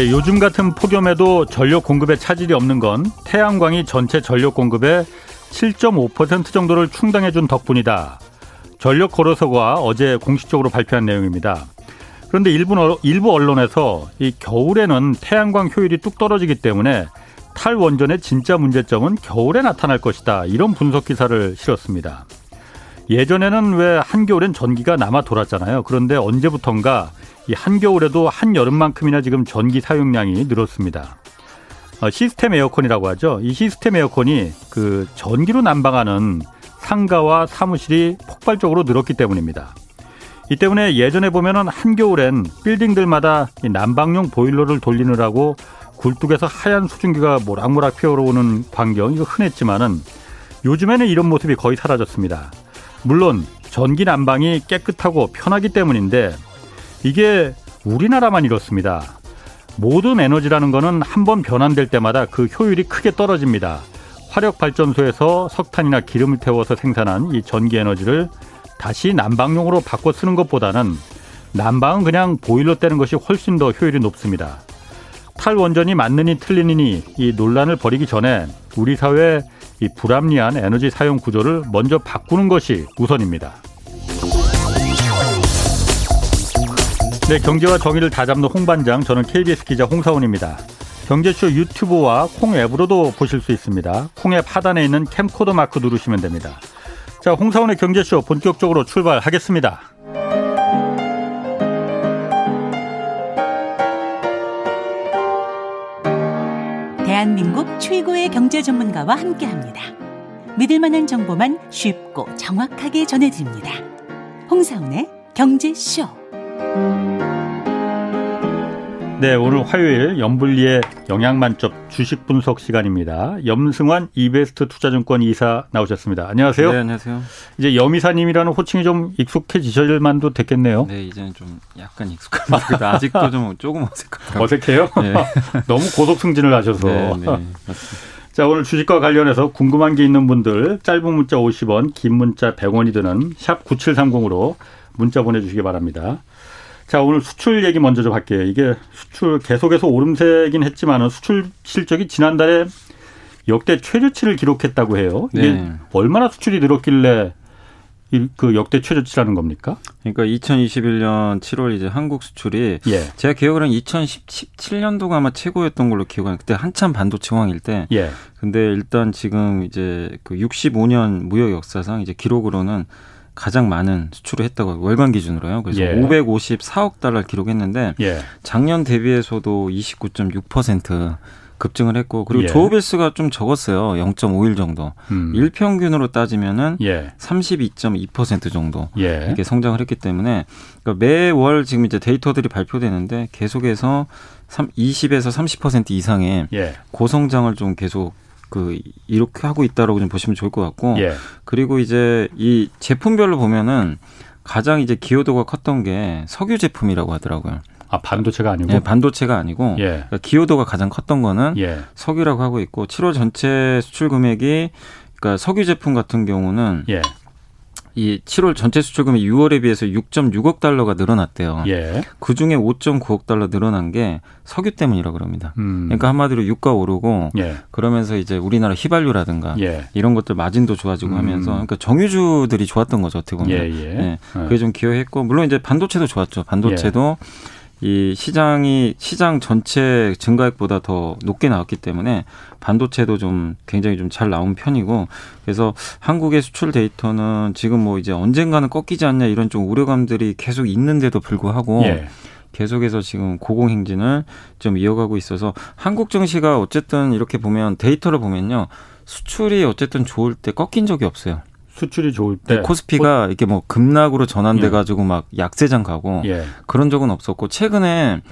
네, 요즘 같은 폭염에도 전력 공급에 차질이 없는 건 태양광이 전체 전력 공급의 7.5% 정도를 충당해 준 덕분이다. 전력 거래소가 어제 공식적으로 발표한 내용입니다. 그런데 일부, 일부 언론에서 이 겨울에는 태양광 효율이 뚝 떨어지기 때문에 탈원전의 진짜 문제점은 겨울에 나타날 것이다. 이런 분석 기사를 실었습니다. 예전에는 왜 한겨울엔 전기가 남아 돌았잖아요. 그런데 언제부턴가 이 한겨울에도 한여름만큼이나 지금 전기 사용량이 늘었습니다. 어, 시스템 에어컨이라고 하죠. 이 시스템 에어컨이 그 전기로 난방하는 상가와 사무실이 폭발적으로 늘었기 때문입니다. 이 때문에 예전에 보면은 한겨울엔 빌딩들마다 난방용 보일러를 돌리느라고 굴뚝에서 하얀 수증기가 모락모락 피어오르는 광경 이거 흔했지만은 요즘에는 이런 모습이 거의 사라졌습니다. 물론 전기 난방이 깨끗하고 편하기 때문인데 이게 우리나라만 이렇습니다. 모든 에너지라는 거는 한 번 변환될 때마다 그 효율이 크게 떨어집니다. 화력 발전소에서 석탄이나 기름을 태워서 생산한 이 전기 에너지를 다시 난방용으로 바꿔 쓰는 것보다는 난방은 그냥 보일러 떼는 것이 훨씬 더 효율이 높습니다. 탈원전이 맞느니 틀리느니 이 논란을 벌이기 전에 우리 사회 이 불합리한 에너지 사용 구조를 먼저 바꾸는 것이 우선입니다. 네, 경제와 정의를 다잡는 홍반장, 저는 KBS 기자 홍사원입니다. 경제쇼 유튜브와 콩 앱으로도 보실 수 있습니다. 콩 앱 하단에 있는 캠코더 마크 누르시면 됩니다. 자, 홍사원의 경제쇼 본격적으로 출발하겠습니다. 대한민국 최고의 경제 전문가와 함께 합니다. 믿을 만한 정보만 쉽고 정확하게 전해드립니다. 홍사원의 경제쇼. 네, 오늘 화요일 염불리의 영양만점 주식 분석 시간입니다. 염승환 이베스트 투자증권 이사 나오셨습니다. 안녕하세요. 네, 안녕하세요. 이제 염이사님이라는 호칭이 좀 익숙해지실 만도 됐겠네요. 네, 이제는 좀 약간 익숙합니다. 아직도 좀 조금 어색하고. 어색해요? 네. 너무 고속 승진을 하셔서. 네, 네, 맞습니다. 자, 오늘 주식과 관련해서 궁금한 게 있는 분들 짧은 문자 50원, 긴 문자 100원이 드는 샵 9730으로 문자 보내주시기 바랍니다. 자, 오늘 수출 얘기 먼저 좀 할게요. 이게 수출 계속해서 오름세긴 했지만은 수출 실적이 지난달에 역대 최저치를 기록했다고 해요. 이게 네. 얼마나 수출이 늘었길래 그 역대 최저치라는 겁니까? 그러니까 2021년 7월 이제 한국 수출이 예. 제가 기억으로는 2017년도가 아마 최고였던 걸로 기억하는 그때 한참 반도체 황일 때. 예. 근데 일단 지금 이제 그 65년 무역 역사상 이제 기록으로는 가장 많은 수출을 했다고 월간 기준으로요. 그래서 예. 554억 달러를 기록했는데 예. 작년 대비해서도 29.6% 급증을 했고 그리고 예. 조업일수가 좀 적었어요. 0.5일 정도. 음. 일평균으로 따지면은 예. 32.2% 정도 예. 이렇게 성장을 했기 때문에 그러니까 매월 지금 이제 데이터들이 발표되는데 계속해서 20에서 30% 이상의 예. 고성장을 좀 계속 그 이렇게 하고 있다라고 좀 보시면 좋을 것 같고 예. 그리고 이제 이 제품별로 보면은 가장 이제 기여도가 컸던 게 석유 제품이라고 하더라고요. 아 반도체가 아니고 네, 반도체가 아니고 예. 그러니까 기여도가 가장 컸던 거는 예. 석유라고 하고 있고 7월 전체 수출 금액이 그러니까 석유 제품 같은 경우는 예. 이 7월 전체 수출금이 6월에 비해서 6.6억 달러가 늘어났대요. 예. 그 중에 5.9억 달러 늘어난 게 석유 때문이라고 그럽니다. 음. 그러니까 한마디로 유가 오르고 예. 그러면서 이제 우리나라 휘발유라든가 예. 이런 것들 마진도 좋아지고 음. 하면서 그러니까 정유주들이 좋았던 거죠 어떻게 보면. 예, 예. 네. 그게 좀 기여했고 물론 이제 반도체도 좋았죠. 반도체도 예. 이 시장이 시장 전체 증가액보다 더 높게 나왔기 때문에 반도체도 좀 굉장히 좀 잘 나온 편이고 그래서 한국의 수출 데이터는 지금 뭐 이제 언젠가는 꺾이지 않냐 이런 좀 우려감들이 계속 있는데도 불구하고 예. 계속해서 지금 고공행진을 좀 이어가고 있어서 한국 증시가 어쨌든 이렇게 보면 데이터를 보면요 수출이 어쨌든 좋을 때 꺾인 적이 없어요. 수출이 좋을 때 네, 코스피가 이렇게 뭐 급락으로 전환돼 예. 가지고 막 약세장 가고 예. 그런 적은 없었고 최근에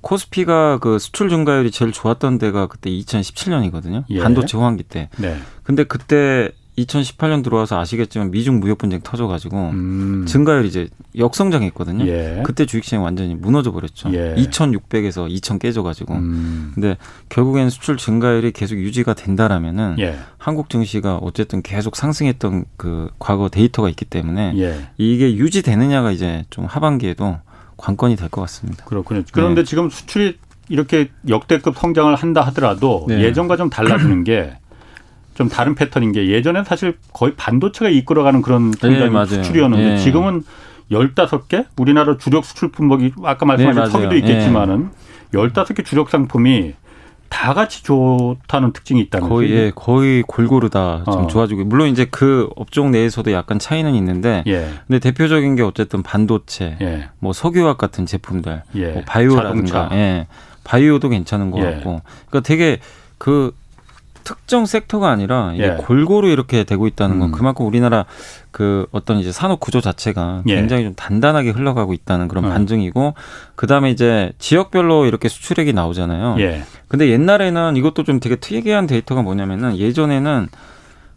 코스피가 그 수출 증가율이 제일 좋았던 데가 그때 2017년이거든요. 예. 반도체 호황기 때. 네. 근데 그때 2018년 들어와서 아시겠지만 미중 무역 분쟁 터져가지고 음. 증가율이 이제 역성장했거든요. 예. 그때 주식시장 이 완전히 무너져 버렸죠. 예. 2,600에서 2,000 깨져가지고. 음. 근데 결국엔 수출 증가율이 계속 유지가 된다라면은 예. 한국 증시가 어쨌든 계속 상승했던 그 과거 데이터가 있기 때문에 예. 이게 유지되느냐가 이제 좀 하반기에도 관건이 될 것 같습니다. 그렇군요. 그런데 네. 지금 수출이 이렇게 역대급 성장을 한다 하더라도 네. 예전과 좀 달라지는 게 좀 다른 패턴인 게 예전에 사실 거의 반도체가 이끌어가는 그런 성장 네, 수출이었는데 네. 지금은 열다섯 개 우리나라 주력 수출 품목이 아까 말씀하신 네, 석유도 있겠지만은 열다섯 개 주력 상품이 다 같이 좋다는 특징이 있다는 거의 예, 거의 골고루 다 어. 좋아지고 물론 이제 그 업종 내에서도 약간 차이는 있는데 예. 근데 대표적인 게 어쨌든 반도체, 예. 뭐 석유화학 같은 제품들, 예. 뭐 바이오라든가 예. 바이오도 괜찮은 것 예. 같고 그러니까 되게 그 특정 섹터가 아니라 이게 예. 골고루 이렇게 되고 있다는 건 음. 그만큼 우리나라 그 어떤 이제 산업 구조 자체가 예. 굉장히 좀 단단하게 흘러가고 있다는 그런 음. 반증이고 그다음에 이제 지역별로 이렇게 수출액이 나오잖아요. 예. 근데 옛날에는 이것도 좀 되게 특이한 데이터가 뭐냐면은 예전에는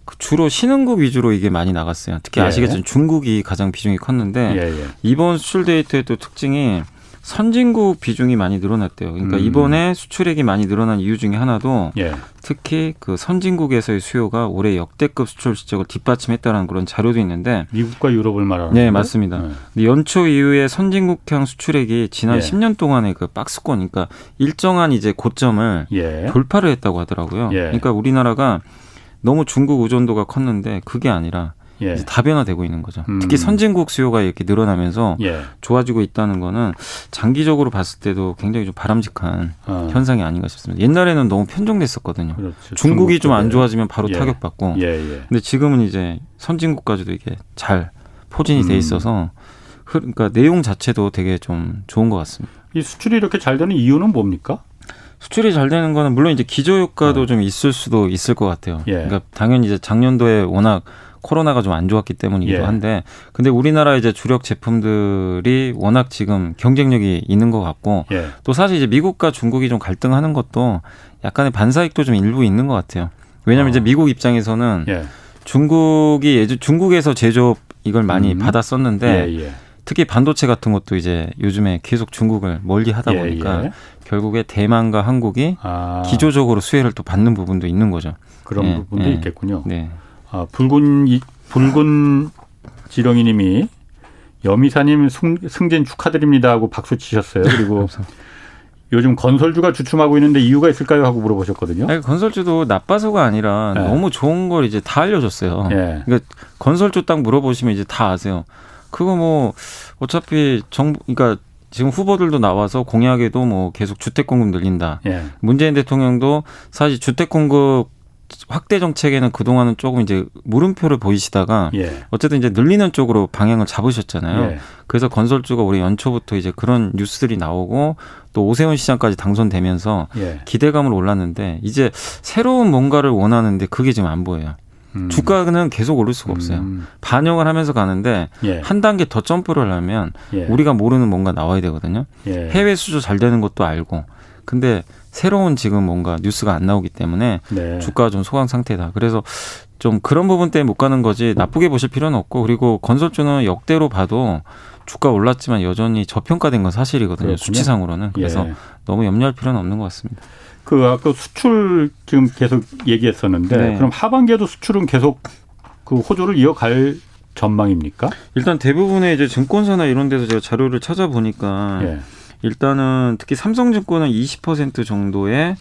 그 주로 신흥국 위주로 이게 많이 나갔어요. 특히 예. 아시겠지만 중국이 가장 비중이 컸는데 예, 예. 이번 수출 데이터의 또 특징이 선진국 비중이 많이 늘어났대요. 그러니까 음. 이번에 수출액이 많이 늘어난 이유 중에 하나도 예. 특히 그 선진국에서의 수요가 올해 역대급 수출 실적을 뒷받침했다는 그런 자료도 있는데 미국과 유럽을 말하는 네, 맞습니다. 네. 근데 연초 이후에 선진국향 수출액이 지난 예. 10년 동안의 그 박스권 그러니까 일정한 이제 고점을 예. 돌파를 했다고 하더라고요. 예. 그러니까 우리나라가 너무 중국 의존도가 컸는데 그게 아니라 예. 다변화되고 있는 거죠. 음. 특히 선진국 수요가 이렇게 늘어나면서 예. 좋아지고 있다는 거는 장기적으로 봤을 때도 굉장히 좀 바람직한 어. 현상이 아닌가 싶습니다. 옛날에는 너무 편중됐었거든요. 그렇죠. 중국이 좀 안 좋아지면 바로 예. 타격받고. 예, 예. 근데 지금은 이제 선진국까지도 이게 잘 포진이 돼 음. 있어서 그러니까 내용 자체도 되게 좀 좋은 것 같습니다. 이 수출이 이렇게 잘 되는 이유는 뭡니까? 수출이 잘 되는 거는 물론 이제 기저 효과도 어. 좀 있을 수도 있을 것 같아요. 예. 그러니까 당연히 이제 작년도에 워낙 코로나가 좀 안 좋았기 때문이기도 예. 한데 근데 우리나라 이제 주력 제품들이 워낙 지금 경쟁력이 있는 것 같고 예. 또 사실 이제 미국과 중국이 좀 갈등하는 것도 약간의 반사익도 좀 일부 있는 것 같아요. 왜냐하면 어. 이제 미국 입장에서는 예. 중국이 예전 중국에서 제조업 이걸 많이 음. 받았었는데 예, 예. 특히 반도체 같은 것도 이제 요즘에 계속 중국을 멀리 하다 예, 보니까 결국에 대만과 한국이 아. 기조적으로 수혜를 또 받는 부분도 있는 거죠. 그런 부분도 있겠군요. 네. 아, 붉은 이, 붉은 지렁이님이 여미사님 승, 승진 축하드립니다 하고 박수 치셨어요. 그리고 요즘 건설주가 주춤하고 있는데 이유가 있을까요? 하고 물어보셨거든요. 아니, 건설주도 나빠서가 아니라 네. 너무 좋은 걸 이제 다 알려줬어요. 네. 그러니까 건설주 딱 물어보시면 이제 다 아세요. 그거 뭐 어차피 정부, 그러니까 지금 후보들도 나와서 공약에도 뭐 계속 주택 공급 늘린다. 예. 문재인 대통령도 사실 주택 공급 확대 정책에는 그동안은 조금 이제 물음표를 보이시다가 예. 어쨌든 이제 늘리는 쪽으로 방향을 잡으셨잖아요. 예. 그래서 건설주가 올해 연초부터 이제 그런 뉴스들이 나오고 또 오세훈 시장까지 당선되면서 예. 기대감을 올랐는데 이제 새로운 뭔가를 원하는데 그게 지금 안 보여요. 음. 주가는 계속 오를 수가 없어요. 음. 반영을 하면서 가는데 예. 한 단계 더 점프를 하려면 예. 우리가 모르는 뭔가 나와야 되거든요. 예. 해외 수주 잘 되는 것도 알고 근데 새로운 지금 뭔가 뉴스가 안 나오기 때문에 네. 주가가 좀 소강 상태다. 그래서 좀 그런 부분 때문에 못 가는 거지 나쁘게 보실 필요는 없고 그리고 건설주는 역대로 봐도 주가 올랐지만 여전히 저평가된 건 사실이거든요. 그렇군요. 수치상으로는. 그래서 예. 너무 염려할 필요는 없는 것 같습니다. 그 아까 수출 지금 계속 얘기했었는데 네. 그럼 하반기에도 수출은 계속 그 호조를 이어갈 전망입니까? 일단 대부분의 이제 증권사나 이런 데서 제가 자료를 찾아보니까 예. 일단은 특히 삼성증권은 20% 정도의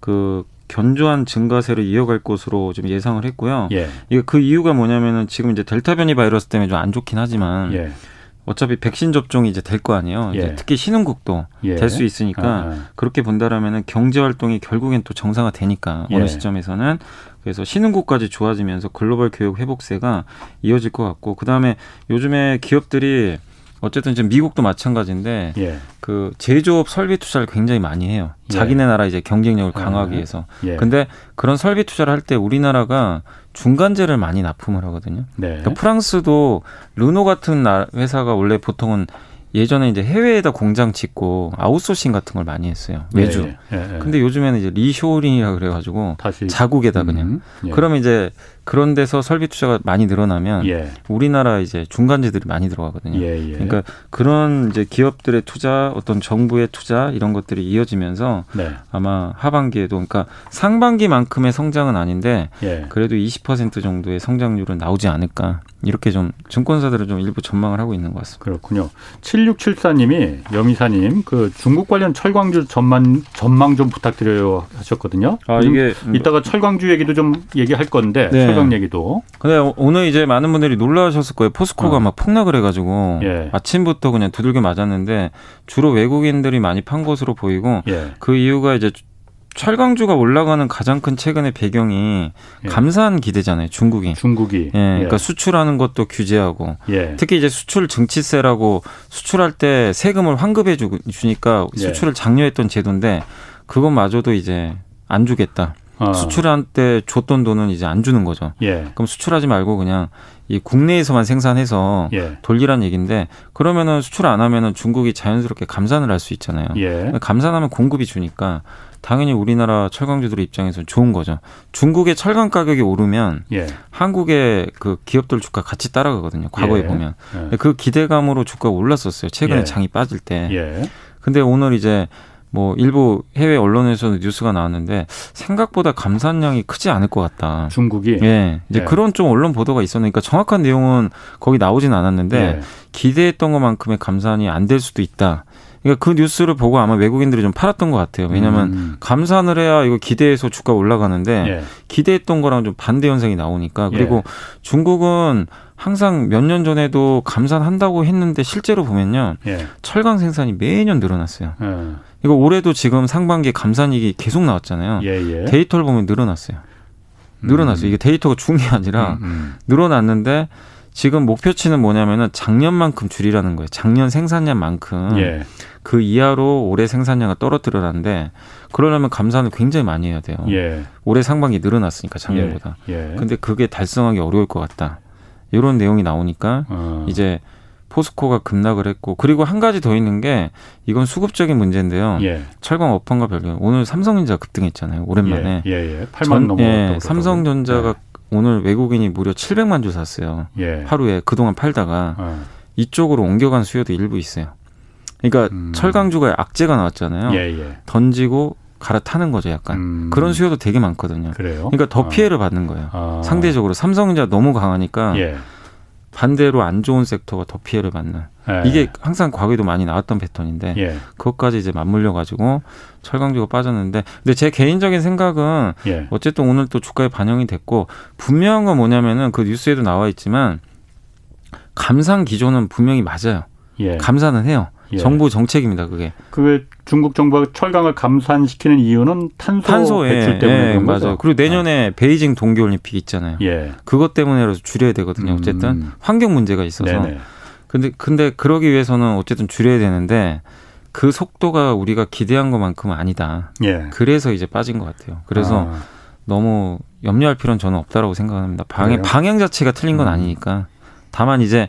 그 견조한 증가세를 이어갈 것으로 좀 예상을 했고요. 예. 이게 그 이유가 뭐냐면은 지금 이제 델타 변이 바이러스 때문에 좀 안 좋긴 하지만 예. 어차피 백신 접종이 이제 될 거 아니에요. 예. 특히 신흥국도 예. 될수 있으니까 아, 아. 그렇게 본다라면은 경제 활동이 결국엔 또 정상화 되니까 어느 예. 시점에서는 그래서 신흥국까지 좋아지면서 글로벌 교육 회복세가 이어질 것 같고 그 다음에 요즘에 기업들이 어쨌든 지금 미국도 마찬가지인데 예. 그 제조업 설비 투자를 굉장히 많이 해요. 예. 자기네 나라 이제 경쟁력을 강화하기 아, 위해서. 예. 근데 그런 설비 투자를 할 때 우리나라가 중간재를 많이 납품을 하거든요. 네. 그러니까 프랑스도 르노 같은 회사가 원래 보통은 예전에 이제 해외에다 공장 짓고 아웃소싱 같은 걸 많이 했어요. 외주. 예, 예, 예. 근데 요즘에는 이제 리쇼링이라 그래가지고 자국에다 그냥. 음, 예. 그러면 이제 그런 데서 설비 투자가 많이 늘어나면 예. 우리나라 이제 중간재들이 많이 들어가거든요. 예, 예. 그러니까 그런 이제 기업들의 투자, 어떤 정부의 투자 이런 것들이 이어지면서 네. 아마 하반기에도 그러니까 상반기만큼의 성장은 아닌데 예. 그래도 20% 정도의 성장률은 나오지 않을까 이렇게 좀 증권사들은 좀 일부 전망을 하고 있는 것 같습니다. 그렇군요. 7674님이 영희사님 그 중국 관련 철광주 전망 전망 좀 부탁드려요 하셨거든요. 아 이게 이따가 철광주 얘기도 좀 얘기할 건데 네. 철강 얘기도. 근데 오늘 이제 많은 분들이 놀라셨을 거예요. 포스코가 어. 막 폭락을 해가지고 예. 아침부터 그냥 두들겨 맞았는데 주로 외국인들이 많이 판 것으로 보이고 예. 그 이유가 이제 철강주가 올라가는 가장 큰 최근의 배경이 예. 감산 기대잖아요. 중국이. 중국이. 예, 그러니까 예. 수출하는 것도 규제하고 예. 특히 이제 수출 증치세라고 수출할 때 세금을 환급해 주니까 예. 수출을 장려했던 제도인데 그것마저도 이제 안 주겠다. 어. 수출할 때 줬던 돈은 이제 안 주는 거죠. 예. 그럼 수출하지 말고 그냥 이 국내에서만 생산해서 예. 돌리란 얘기인데 그러면은 수출 안 하면은 중국이 자연스럽게 감산을 할 수 있잖아요. 예. 감산하면 공급이 주니까 당연히 우리나라 철강주들의 입장에서는 좋은 거죠. 중국의 철강 가격이 오르면 예. 한국의 그 기업들 주가 같이 따라가거든요. 과거에 예. 보면 예. 그 기대감으로 주가가 올랐었어요. 최근에 예. 장이 빠질 때. 예. 근데 오늘 이제 뭐 일부 해외 언론에서도 뉴스가 나왔는데 생각보다 감산량이 크지 않을 것 같다. 중국이. 예. 이제 예. 그런 좀 언론 보도가 있었으니까 정확한 내용은 거기 나오진 않았는데 예. 기대했던 것만큼의 감산이 안 될 수도 있다. 그러니까 그 뉴스를 보고 아마 외국인들이 좀 팔았던 것 같아요. 왜냐하면 음. 감산을 해야 이거 기대해서 주가 올라가는데 예. 기대했던 거랑 좀 반대 현상이 나오니까 그리고 예. 중국은 항상 몇 년 전에도 감산한다고 했는데 실제로 보면요 예. 철강 생산이 매년 늘어났어요. 예. 이거 올해도 지금 상반기 감산이익이 계속 나왔잖아요. 예, 예. 데이터를 보면 늘어났어요. 늘어났어요. 음. 이게 데이터가 중요한 게 아니라 음, 음. 늘어났는데 지금 목표치는 뭐냐면은 작년만큼 줄이라는 거예요. 작년 생산량만큼 예. 그 이하로 올해 생산량을 떨어뜨려놨는데 그러려면 감산을 굉장히 많이 해야 돼요. 예. 올해 상반기 늘어났으니까 작년보다. 예. 예. 근데 그게 달성하기 어려울 것 같다. 이런 내용이 나오니까 어. 이제 포스코가 급락을 했고 그리고 한 가지 더 있는 게 이건 수급적인 문제인데요. 예. 철강 업황과 별개 오늘 삼성전자 급등했잖아요. 오랜만에. 예, 예. 예. 8만 넘어. 예, 삼성전자가 네. 오늘 외국인이 무려 700만 주 샀어요. 예. 하루에 그동안 팔다가 어. 이쪽으로 옮겨간 수요도 일부 있어요. 그러니까 음. 철강주가 악재가 나왔잖아요. 예, 예. 던지고 갈아타는 거죠, 약간. 음. 그런 수요도 되게 많거든요. 그래요? 그러니까 더 어. 피해를 받는 거예요. 아. 상대적으로 삼성전자 너무 강하니까 예. 반대로 안 좋은 섹터가 더 피해를 받는. 예. 이게 항상 과거에도 많이 나왔던 패턴인데 예. 그것까지 이제 맞물려 가지고 철강주가 빠졌는데 근데 제 개인적인 생각은 예. 어쨌든 오늘 또 주가에 반영이 됐고 분명한 건 뭐냐면은 그 뉴스에도 나와 있지만 감산 기조는 분명히 맞아요. 예. 감산은 해요. 예. 정부 정책입니다, 그게. 그 중국 정부가 철강을 감산시키는 이유는 탄소, 탄소 배출 때문에 예, 맞아요. 그리고 내년에 아. 베이징 동계올림픽 있잖아요. 예. 그것 때문에라도 줄여야 되거든요. 어쨌든 음. 환경 문제가 있어서. 네네. 근데 근데 그러기 위해서는 어쨌든 줄여야 되는데 그 속도가 우리가 기대한 것만큼은 아니다. 예. 그래서 이제 빠진 것 같아요. 그래서 아. 너무 염려할 필요는 저는 없다라고 생각합니다. 방향, 방향 자체가 틀린 건 음. 아니니까. 다만 이제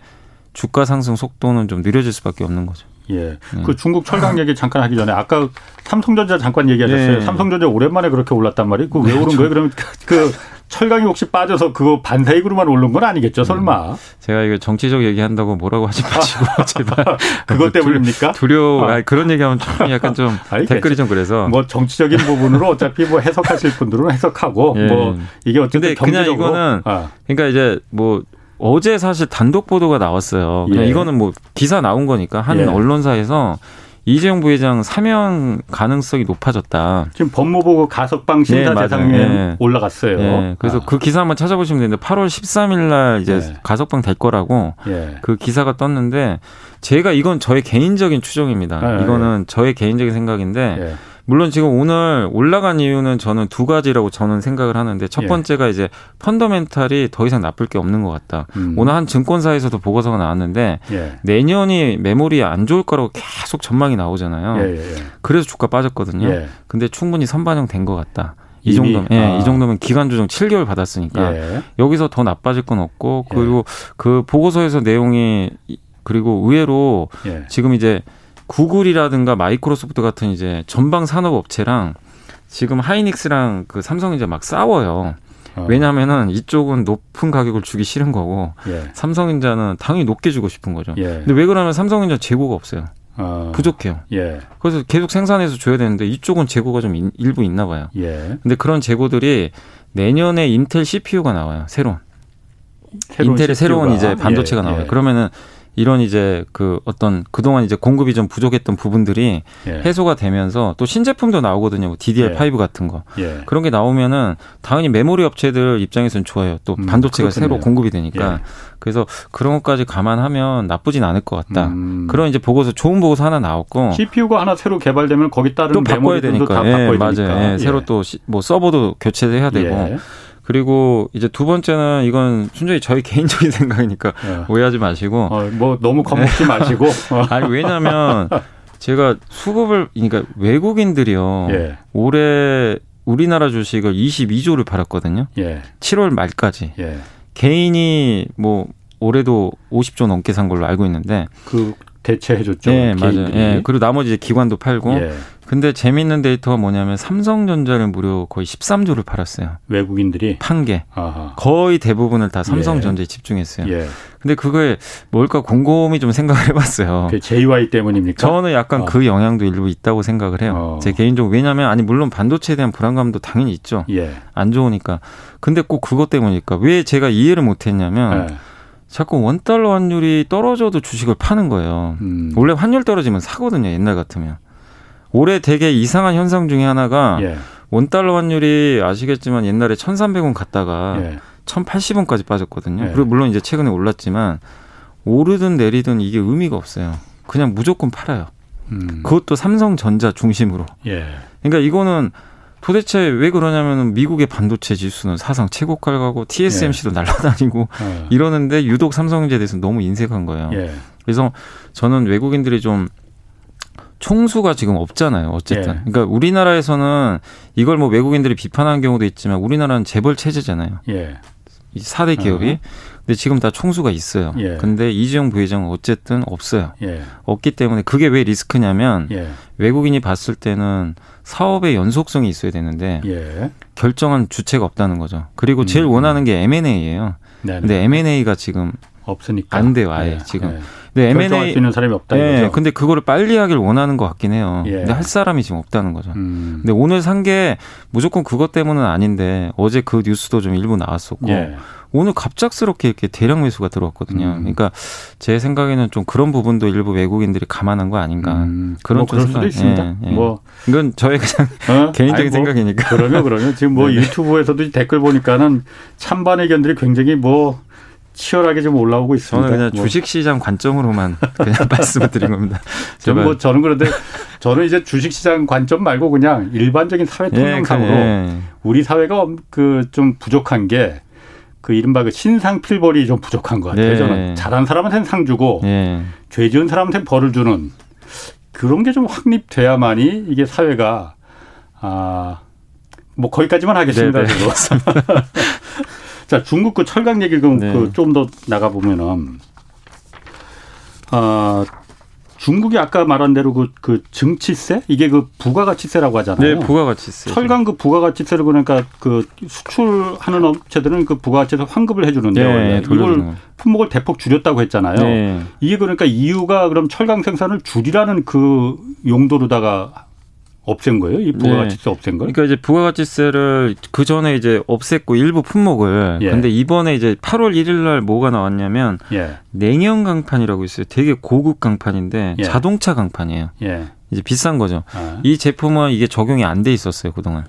주가 상승 속도는 좀 느려질 수밖에 없는 거죠. 예. 음. 그 중국 철강 얘기 잠깐 하기 전에 아까 삼성전자 잠깐 얘기하셨어요. 네. 삼성전자 오랜만에 그렇게 올랐단 말이에요. 그왜 네, 오른 거예요? 그러면 그 철강이 혹시 빠져서 그거 반사익으로만 오른 건 아니겠죠, 설마? 음. 제가 이거 정치적 얘기한다고 뭐라고 하지 마시고 제발. 그것 때문입니까? 두려워. 아. 그런 얘기하면 좀 약간 좀 아니, 댓글이 좀 그래서. 뭐 정치적인 부분으로 어차피 뭐 해석하실 분들은 해석하고 예. 뭐 이게 어쨌든 경제적으로. 그냥 이거는 아. 그러니까 이제 뭐 어제 사실 단독 보도가 나왔어요. 예. 이거는 뭐 기사 나온 거니까 한 예. 언론사에서 이재용 부회장 사면 가능성이 높아졌다. 지금 법무부 가석방 심사 네, 대상에 네. 올라갔어요. 네. 그래서 아. 그 기사 한번 찾아보시면 되는데 8월 13일 날 이제 네. 가석방 될 거라고 예. 그 기사가 떴는데 제가 이건 저의 개인적인 추정입니다. 네. 이거는 저의 개인적인 생각인데 예. 물론 지금 오늘 올라간 이유는 저는 두 가지라고 저는 생각을 하는데 첫 예. 번째가 예. 이제 펀더멘탈이 더 이상 나쁠 게 없는 것 같다. 음. 오늘 한 증권사에서도 보고서가 나왔는데 예. 내년이 메모리 안 좋을 거라고 계속 전망이 나오잖아요. 예, 예, 예. 그래서 주가 빠졌거든요. 근데 충분히 선반영 된 것 같다. 이 정도면 예, 아. 이 정도면 기간 조정 7개월 받았으니까 예. 여기서 더 나빠질 건 없고 그리고 예. 그 보고서에서 내용이 그리고 의외로 예. 지금 이제 구글이라든가 마이크로소프트 같은 이제 전방 산업 업체랑 지금 하이닉스랑 그 삼성이 이제 막 싸워요. 어. 왜냐하면은 이쪽은 높은 가격을 주기 싫은 거고 예. 삼성전자는 당연히 높게 주고 싶은 거죠. 예. 근데 왜 그러면 삼성전자 재고가 없어요. 어. 부족해요. 예. 그래서 계속 생산해서 줘야 되는데 이쪽은 재고가 좀 인, 일부 있나 봐요. 예. 근데 그런 재고들이 내년에 인텔 CPU가 나와요. 새로운. 인텔의 CPU가. 새로운 이제 반도체가 예. 나와요. 예. 그러면은 이런 이제 그 어떤 그동안 이제 공급이 좀 부족했던 부분들이 예. 해소가 되면서 또 신제품도 나오거든요. 뭐 DDR5 예. 같은 거. 예. 그런 게 나오면은 당연히 메모리 업체들 입장에서는 좋아요. 또 음, 반도체가 그렇군요. 새로 공급이 되니까. 예. 그래서 그런 것까지 감안하면 나쁘진 않을 것 같다. 음. 그런 이제 보고서 좋은 보고서 하나 나왔고 CPU가 하나 새로 개발되면 거기 따른 또 바꿔야 되니까. 다 예, 바꿔야 맞아요. 예, 새로 또 뭐 서버도 교체해야 되고 그리고 이제 두 번째는 이건 순전히 저희 개인적인 생각이니까 네. 오해하지 마시고. 어, 뭐 너무 겁먹지 마시고. 아니 왜냐하면 제가 수급을 그러니까 외국인들이요. 예. 올해 우리나라 주식을 22조를 팔았거든요. 예. 7월 말까지. 예. 개인이 뭐 올해도 50조 넘게 산 걸로 알고 있는데 그 대체해줬죠. 네, 맞아요. 예. 그리고 나머지 이제 기관도 팔고. 예. 근데 재밌는 데이터가 뭐냐면 삼성전자를 무려 거의 13조를 팔았어요. 외국인들이 판 게. 거의 대부분을 다 삼성전자에 예. 집중했어요. 예. 근데 그거에 뭘까 곰곰이 좀 생각을 해봤어요. 그 JY 때문입니까? 저는 약간 어. 그 영향도 일부 있다고 생각을 해요. 어. 제 개인적으로 왜냐하면 아니 물론 반도체에 대한 불안감도 당연히 있죠. 예. 안 좋으니까. 근데 꼭 그것 때문일까? 왜 제가 이해를 못했냐면. 예. 자꾸 원 달러 환율이 떨어져도 주식을 파는 거예요. 음. 원래 환율 떨어지면 사거든요. 옛날 같으면. 올해 되게 이상한 현상 중에 하나가 예. 원달러 환율이 아시겠지만 옛날에 1,300원 갔다가 예. 1,080원까지 빠졌거든요. 예. 그리고 물론 이제 최근에 올랐지만 오르든 내리든 이게 의미가 없어요. 그냥 무조건 팔아요. 음. 그것도 삼성전자 중심으로. 예. 그러니까 이거는 도대체 왜 그러냐면은 미국의 반도체 지수는 사상 최고가를 가고 TSMC도 예. 날아다니고 어. 이러는데 유독 삼성전자에 대해서 너무 인색한 거예요. 예. 그래서 저는 외국인들이 좀 총수가 지금 없잖아요. 어쨌든. 예. 그러니까 우리나라에서는 이걸 뭐 외국인들이 비판하는 경우도 있지만 우리나라는 재벌 체제잖아요. 예. 이 4대 기업이. 어. 근데 지금 다 총수가 있어요. 예. 근데 이재용 부회장은 어쨌든 없어요. 예. 없기 때문에 그게 왜 리스크냐면 예. 외국인이 봤을 때는 사업의 연속성이 있어야 되는데 예. 결정한 주체가 없다는 거죠. 그리고 제일 음. 원하는 게 M&A예요. 네네. 근데 M&A가 지금 없으니까 안 돼요, 아예 예. 지금. 네, M&A 수 있는 사람이 없다 네, 이거죠. 근데 그거를 빨리 하길 원하는 것 같긴 해요. 예. 근데 할 사람이 지금 없다는 거죠. 음. 근데 오늘 산 게 무조건 그것 때문은 아닌데 어제 그 뉴스도 좀 일부 나왔었고 예. 오늘 갑작스럽게 이렇게 대량 매수가 들어왔거든요. 음. 그러니까 제 생각에는 좀 그런 부분도 일부 외국인들이 감안한 거 아닌가. 음. 그런 뭐 그럴 수도 있습니다. 예, 예. 뭐 이건 저의 그냥 어? 개인적인 뭐 생각이니까. 그러면 그러면 지금 뭐 유튜브에서도 댓글 보니까는 찬반 의견들이 굉장히 뭐 치열하게 좀 올라오고 있습니다. 저는 그냥 뭐. 주식시장 관점으로만 그냥 말씀을 드린 겁니다. 저는 뭐 저는 그런데 저는 이제 주식시장 관점 말고 그냥 일반적인 사회 예, 통념상으로 예, 우리 사회가 그 좀 부족한 게 그 이른바 그 신상 필벌이 좀 부족한 것 같아요. 예. 저는 잘한 사람한테는 상 주고 예. 죄 지은 사람한테는 벌을 주는 그런 게 좀 확립돼야만이 이게 사회가 아 뭐 거기까지만 하겠습니다. 네, 네. 자, 중국 그 철강 얘기를 그 네. 그좀 더 나가 보면은 아 중국이 아까 말한 대로 그, 그 증치세 이게 그 부가가치세라고 하잖아요. 네, 부가가치세. 철강 그 부가가치세를 그러니까 그 수출하는 업체들은 그 부가가치세 환급을 해주는데요. 네, 이걸 품목을 대폭 줄였다고 했잖아요. 네. 이게 그러니까 이유가 그럼 철강 생산을 줄이라는 그 용도로다가 없앤 거예요? 이 부가가치세 네. 없앤 거예요? 그러니까 이제 부가가치세를 그 전에 이제 없앴고 일부 품목을 예. 근데 이번에 이제 8월 1일 날 뭐가 나왔냐면 예. 냉연 강판이라고 있어요. 되게 고급 강판인데 예. 자동차 강판이에요. 예. 이제 비싼 거죠. 아. 이 제품은 이게 적용이 안 돼 있었어요 그동안.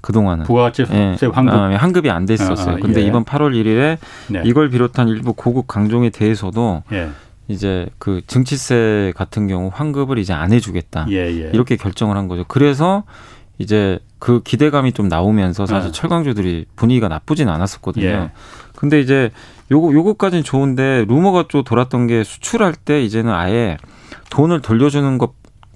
그동안은 부가가치세 예. 환급 아, 환급이 안 돼 있었어요. 아, 아, 근데 예. 이번 8월 1일에 네. 이걸 비롯한 일부 고급 강종에 대해서도 예. 이제 그 증치세 같은 경우 환급을 이제 안 해주겠다 예, 예. 이렇게 결정을 한 거죠. 그래서 이제 그 기대감이 좀 나오면서 사실 네. 철강주들이 분위기가 나쁘진 않았었거든요. 예. 근데 이제 요거 요거까지는 좋은데 루머가 좀 돌았던 게 수출할 때 이제는 아예 돈을 돌려주는 것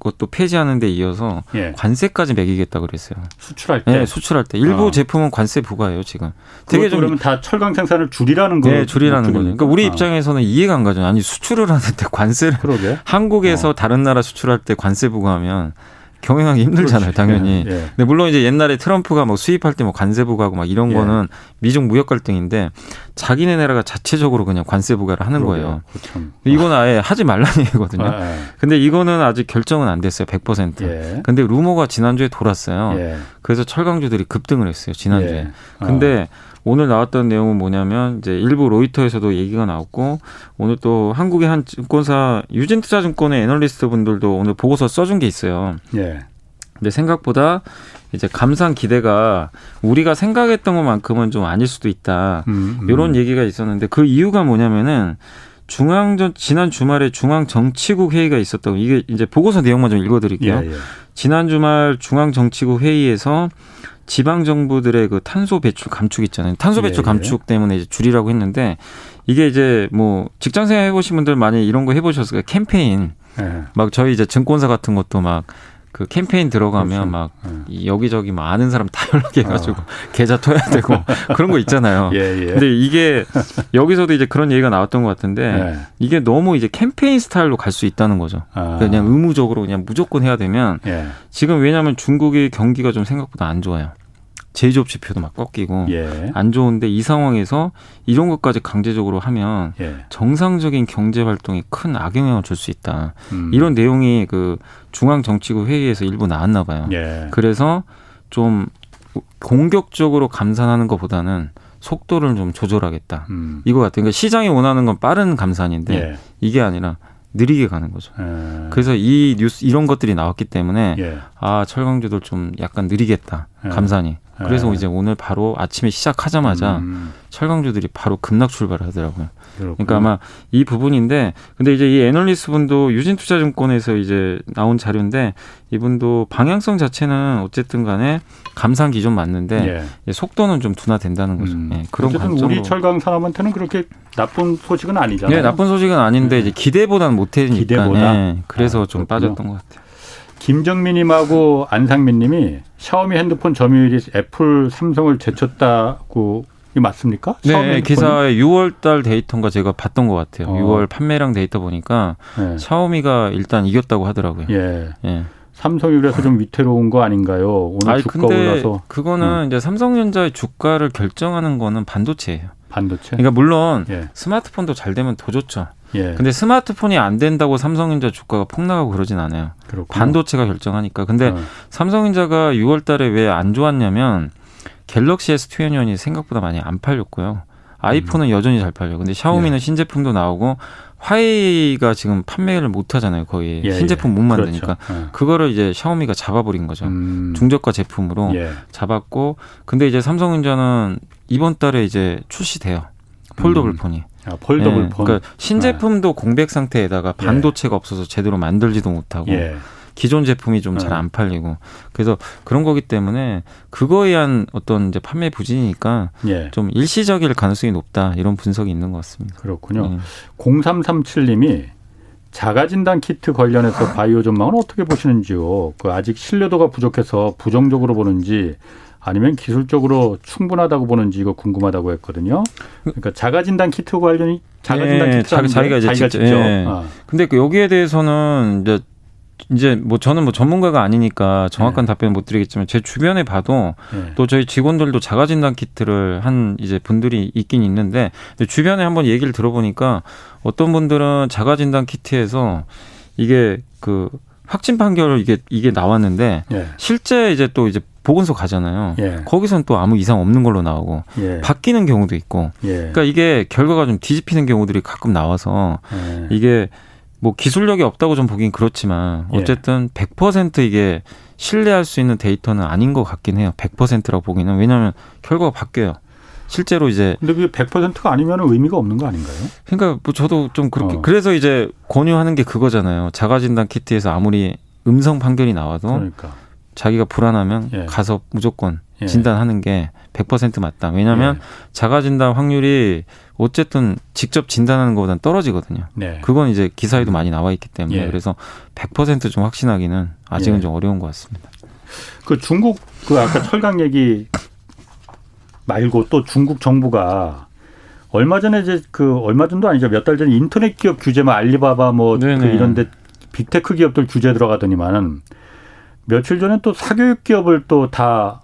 그것도 폐지하는 데 이어서 예. 관세까지 매기겠다 그랬어요. 수출할 때. 네, 수출할 때. 일부 어. 제품은 관세 부과예요, 지금. 되게 좀 그러면 다 철강 생산을 줄이라는 거 네, 줄이라는 거죠. 그러니까 우리 아. 입장에서는 이해가 안 가죠. 아니, 수출을 하는데 관세를 그러게? 한국에서 어. 다른 나라 수출할 때 관세 부과하면 경영하기 힘들잖아요, 당연히. 예, 예. 근데 물론 이제 옛날에 트럼프가 뭐 수입할 때 뭐 관세 부과하고 막 이런 예. 거는 미중 무역 갈등인데 자기네 나라가 자체적으로 그냥 관세 부과를 하는 그러게요. 거예요. 그참. 이건 아예 하지 말라는 얘기거든요. 아, 예. 근데 이거는 아직 결정은 안 됐어요, 100%. 예. 근데 루머가 지난주에 돌았어요. 예. 그래서 철강주들이 급등을 했어요, 지난주에. 근데 어. 오늘 나왔던 내용은 뭐냐면 이제 일부 로이터에서도 얘기가 나왔고 오늘 또 한국의 한 증권사 유진투자증권의 애널리스트 분들도 오늘 보고서 써준 게 있어요. 예. 근데 생각보다 이제 감상 기대가 우리가 생각했던 것만큼은 좀 아닐 수도 있다. 음, 음. 이런 얘기가 있었는데 그 이유가 뭐냐면은 중앙전 지난 주말에 중앙 정치국 회의가 있었다고 이게 이제 보고서 내용만 좀 읽어드릴게요. 예, 예. 지난 주말 중앙 정치국 회의에서 지방 정부들의 그 탄소 배출 감축 있잖아요. 탄소 배출 예, 예. 감축 때문에 이제 줄이라고 했는데 이게 이제 뭐 직장 생활 해보신 분들 많이 이런 거 해보셨을 거예요. 캠페인 예. 막 저희 이제 증권사 같은 것도 막 그 캠페인 들어가면 그렇죠. 막 네. 여기저기 막 아는 사람 다 연락해가지고 어. 계좌 터야 되고 그런 거 있잖아요. 예, 예. 근데 이게 여기서도 이제 그런 얘기가 나왔던 것 같은데 예. 이게 너무 이제 캠페인 스타일로 갈 수 있다는 거죠. 아. 그냥 의무적으로 그냥 무조건 해야 되면 예. 지금 왜냐하면 중국의 경기가 좀 생각보다 안 좋아요. 제조업 지표도 막 꺾이고 예. 안 좋은데 이 상황에서 이런 것까지 강제적으로 하면 예. 정상적인 경제 활동에 큰 악영향을 줄 수 있다. 음. 이런 내용이 그 중앙 정치국 회의에서 일부 나왔나 봐요. 예. 그래서 좀 공격적으로 감산하는 것보다는 속도를 좀 조절하겠다. 음. 이거 같아요. 그러니까 시장이 원하는 건 빠른 감산인데 예. 이게 아니라 느리게 가는 거죠. 예. 그래서 이 뉴스 이런 것들이 나왔기 때문에 예. 아 철강주들 좀 약간 느리겠다 예. 감산이. 그래서 네. 이제 오늘 바로 아침에 시작하자마자 음. 철강주들이 바로 급락 출발을 하더라고요. 그렇구나. 그러니까 아마 이 부분인데 근데 이제 이 애널리스트 분도 유진투자증권에서 이제 나온 자료인데 이분도 방향성 자체는 어쨌든 간에 감산 기존 맞는데 예. 속도는 좀 둔화된다는 거죠. 음. 예, 그런 어쨌든 우리 철강 산업한테는 그렇게 나쁜 소식은 아니잖아요. 네, 나쁜 소식은 아닌데 네. 이제 기대보다는 못해니까 기대보다? 예, 그래서 아, 좀 빠졌던 것 같아요. 김정민님하고 안상민님이 샤오미 핸드폰 점유율이 애플, 삼성을 제쳤다고 이 맞습니까? 네, 기사에 6월달 데이터인가 제가 봤던 것 같아요. 어. 6월 판매량 데이터 보니까 네. 샤오미가 일단 이겼다고 하더라고요. 예. 예. 삼성이 그래서 좀 위태로운 거 아닌가요? 오늘 아니, 주가 올라서. 그거는 음. 이제 삼성전자의 주가를 결정하는 거는 반도체예요. 반도체. 그러니까 물론 예. 스마트폰도 잘 되면 더 좋죠. 예. 근데 스마트폰이 안 된다고 삼성전자 주가가 폭락하고 그러진 않아요. 그렇구나. 반도체가 결정하니까. 근데 어. 삼성전자가 6월 달에 왜 안 좋았냐면 갤럭시 S21이 생각보다 많이 안 팔렸고요. 아이폰은 음. 여전히 잘 팔려. 근데 샤오미는 예. 신제품도 나오고 화웨이가 지금 판매를 못 하잖아요. 거의 예, 신제품 못 만드니까 그렇죠. 예. 그거를 이제 샤오미가 잡아버린 거죠. 음. 중저가 제품으로 예. 잡았고 근데 이제 삼성전자는 이번 달에 이제 출시돼요. 폴더블 음. 폰이. 아, 폴더블 예, 폰. 그러니까 신제품도 아. 공백 상태에다가 예. 반도체가 없어서 제대로 만들지도 못하고 예. 기존 제품이 좀 잘안 음. 팔리고 그래서 그런 거기 때문에 그거에 의한 어떤 이제 판매 부진이니까 예. 좀 일시적일 가능성이 높다 이런 분석이 있는 것 같습니다. 그렇군요. 예. 0337님이 자가진단 키트 관련해서 바이오 전망은 어떻게 보시는지요? 그 아직 신뢰도가 부족해서 부정적으로 보는지 아니면 기술적으로 충분하다고 보는지 이거 궁금하다고 했거든요. 그러니까 자가 진단 키트 관련이 자가 진단 예, 키트 자기, 자기가 이제 자기가 직접. 예. 아. 근데 그 여기에 대해서는 이제 이제 뭐 저는 뭐 전문가가 아니니까 정확한 네. 답변 못 드리겠지만 제 주변에 봐도 네. 또 저희 직원들도 자가 진단 키트를 한 이제 분들이 있긴 있는데 주변에 한번 얘기를 들어보니까 어떤 분들은 자가 진단 키트에서 이게 그 확진 판결 이게 이게 나왔는데 네. 실제 이제 또 이제 보건소 가잖아요. 예. 거기선 또 아무 이상 없는 걸로 나오고 예. 바뀌는 경우도 있고. 예. 그러니까 이게 결과가 좀 뒤집히는 경우들이 가끔 나와서 예. 이게 뭐 기술력이 없다고 좀 보긴 그렇지만 예. 어쨌든 100% 이게 신뢰할 수 있는 데이터는 아닌 것 같긴 해요. 100%라고 보기는 왜냐하면 결과가 바뀌어요. 실제로 이제 근데 그게 100%가 아니면 의미가 없는 거 아닌가요? 그러니까 뭐 저도 좀 그렇게 어. 그래서 이제 권유하는 게 그거잖아요. 자가 진단 키트에서 아무리 음성 판결이 나와도 그러니까. 자기가 불안하면 예. 가서 무조건 예. 진단하는 게 100% 맞다. 왜냐하면 예. 자가 진단 확률이 어쨌든 직접 진단하는 것보다는 떨어지거든요. 네. 그건 이제 기사에도 많이 나와 있기 때문에 예. 그래서 100%좀 확신하기는 아직은 예. 좀 어려운 것 같습니다. 그 중국 그 아까 철강 얘기 말고 또 중국 정부가 얼마 전에 이제 그 얼마 전도 아니죠 몇 달 전에 인터넷 기업 규제 뭐 알리바바 뭐 그 이런데 빅테크 기업들 규제 들어가더니만은 며칠 전에 또 사교육 기업을 또 다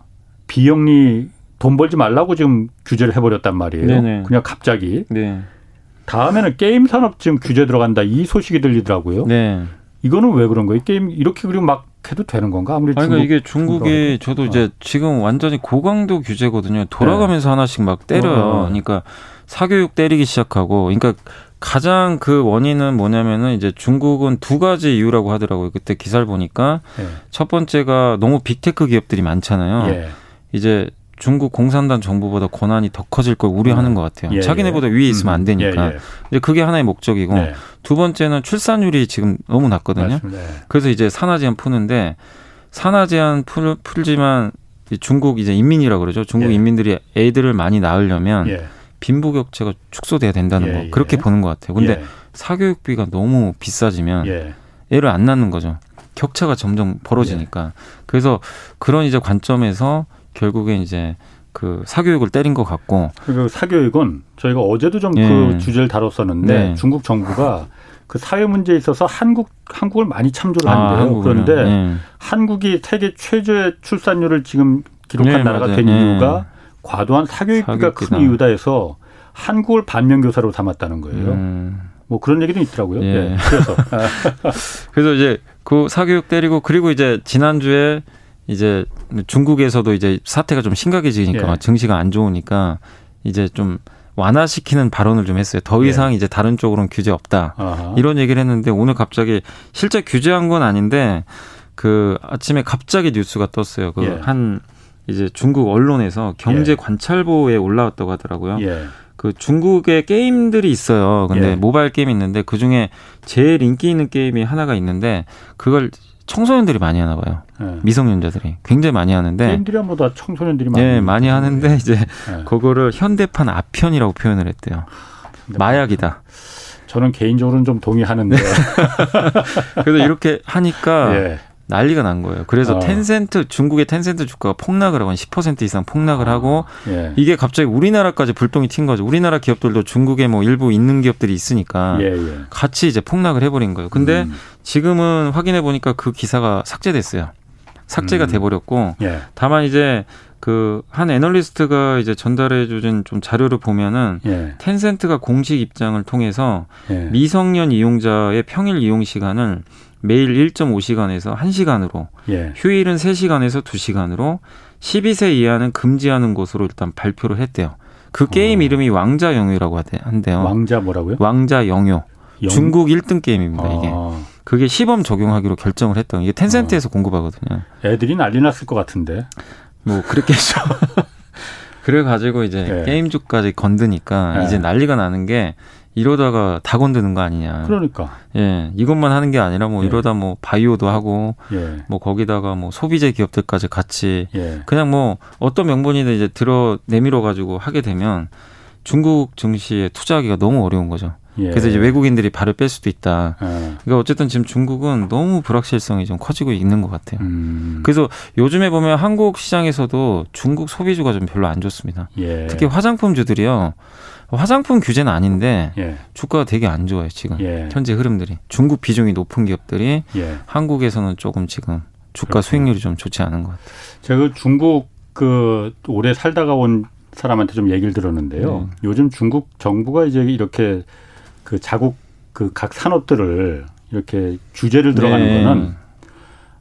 비영리 돈 벌지 말라고 지금 규제를 해버렸단 말이에요. 네네. 그냥 갑자기. 네. 다음에는 게임 산업 지금 규제 들어간다 이 소식이 들리더라고요. 네. 이거는 왜 그런 거예요? 게임 이렇게 그리고 막 해도 되는 건가? 아무리 아니, 그러니까 이게 중국이 저도 이제 어. 지금 완전히 고강도 규제거든요. 돌아가면서 네. 하나씩 막 때려요. 어. 그러니까 사교육 때리기 시작하고, 그러니까 가장 그 원인은 뭐냐면은 이제 중국은 두 가지 이유라고 하더라고요. 그때 기사를 보니까 네. 첫 번째가 너무 빅테크 기업들이 많잖아요. 예. 이제 중국 공산당 정부보다 권한이 더 커질 걸 우려하는 음. 것 같아요. 예, 자기네보다 예. 위에 있으면 안 음. 되니까. 예, 예. 이제 그게 하나의 목적이고 네. 두 번째는 출산율이 지금 너무 낮거든요. 맞습니다. 그래서 이제 산하 제한 푸는데 산하 제한 풀, 풀지만 중국 이제 인민이라고 그러죠. 중국 예. 인민들이 애들을 많이 낳으려면 예. 빈부격차가 축소돼야 된다는 거 그렇게 보는 것 같아요. 근데 사교육비가 너무 비싸지면 애를 안 낳는 거죠. 격차가 점점 벌어지니까. 그래서 그런 이제 관점에서 결국에 이제 그 사교육을 때린 것 같고. 그리고 사교육은 저희가 어제도 좀그 예. 주제를 다뤘었는데 네. 중국 정부가 그 사회 문제에 있어서 한국 한국을 많이 참조를 하는데요. 아, 그런데 예. 한국이 세계 최저의 출산율을 지금 기록한 예, 나라가 맞아요. 된 예. 이유가 과도한 사교육비가. 큰 이유다 해서 한국을 반면교사로 삼았다는 거예요. 음. 뭐 그런 얘기도 있더라고요. 예. 네. 그래서 그래서 이제 그 사교육 때리고 그리고 이제 지난주에 이제 중국에서도 이제 사태가 좀 심각해지니까 예. 증시가 안 좋으니까 이제 좀 완화시키는 발언을 좀 했어요. 더 이상 예. 이제 다른 쪽으로는 규제 없다. 아하. 이런 얘기를 했는데 오늘 갑자기 실제 규제한 건 아닌데 그 아침에 갑자기 뉴스가 떴어요. 그한 예. 이제 중국 언론에서 경제 예. 관찰보에 올라왔다고 하더라고요. 예. 그 중국에 게임들이 있어요. 근데 예. 모바일 게임 있는데 그 중에 제일 인기 있는 게임이 하나가 있는데 그걸 청소년들이 많이 하나 봐요. 네. 미성년자들이 굉장히 많이 하는데 게임들이 뭐다 청소년들이 많이 네, 많이 하는데 네. 이제 네. 그거를 현대판 아편이라고 표현을 했대요. 마약이다. 저는 개인적으로는 좀 동의하는데. 그래서 이렇게 하니까 예. 난리가 난 거예요. 그래서 어. 텐센트 중국의 텐센트 주가가 폭락을 하고 한 10% 이상 폭락을 어. 하고 예. 이게 갑자기 우리나라까지 불똥이 튄 거죠. 우리나라 기업들도 중국에 뭐 일부 있는 기업들이 있으니까 예, 예. 같이 이제 폭락을 해버린 거예요. 근데 음. 지금은 확인해 보니까 그 기사가 삭제됐어요. 삭제가 음. 돼버렸고 예. 다만 이제 그 한 애널리스트가 이제 전달해 주신 좀 자료를 보면은 예. 텐센트가 공식 입장을 통해서 예. 미성년 이용자의 평일 이용 시간을 매일 1.5시간에서 1시간으로 예. 휴일은 3시간에서 2시간으로 12세 이하는 금지하는 것으로 일단 발표를 했대요. 그 게임 어. 이름이 왕자 영유라고 한대요. 왕자 뭐라고요? 왕자 영유. 영... 중국 1등 게임입니다, 이게. 어. 그게 시범 적용하기로 결정을 했던 이게 텐센트에서 어. 공급하거든요. 애들이 난리 났을 것 같은데. 뭐 그랬겠죠. 그래 가지고 이제 네. 게임주까지 건드니까 네. 이제 난리가 나는 게 이러다가 다 건드는 거 아니냐. 그러니까. 예, 이것만 하는 게 아니라 뭐 예. 이러다 뭐 바이오도 하고 예. 뭐 거기다가 뭐 소비재 기업들까지 같이 예. 그냥 뭐 어떤 명분이든 이제 들어 내밀어 가지고 하게 되면 중국 증시에 투자하기가 너무 어려운 거죠. 예. 그래서 이제 외국인들이 발을 뺄 수도 있다. 예. 그러니까 어쨌든 지금 중국은 너무 불확실성이 좀 커지고 있는 것 같아요. 음. 그래서 요즘에 보면 한국 시장에서도 중국 소비주가 좀 별로 안 좋습니다. 예. 특히 화장품주들이요. 화장품 규제는 아닌데 예. 주가가 되게 안 좋아요 지금 예. 현재 흐름들이 중국 비중이 높은 기업들이 예. 한국에서는 조금 지금 주가 그렇구나. 수익률이 좀 좋지 않은 것 같아요. 제가 그 중국 그 오래 살다가 온 사람한테 좀 얘기를 들었는데요. 네. 요즘 중국 정부가 이제 이렇게 그 자국 그 각 산업들을 이렇게 규제를 들어가는 네. 거는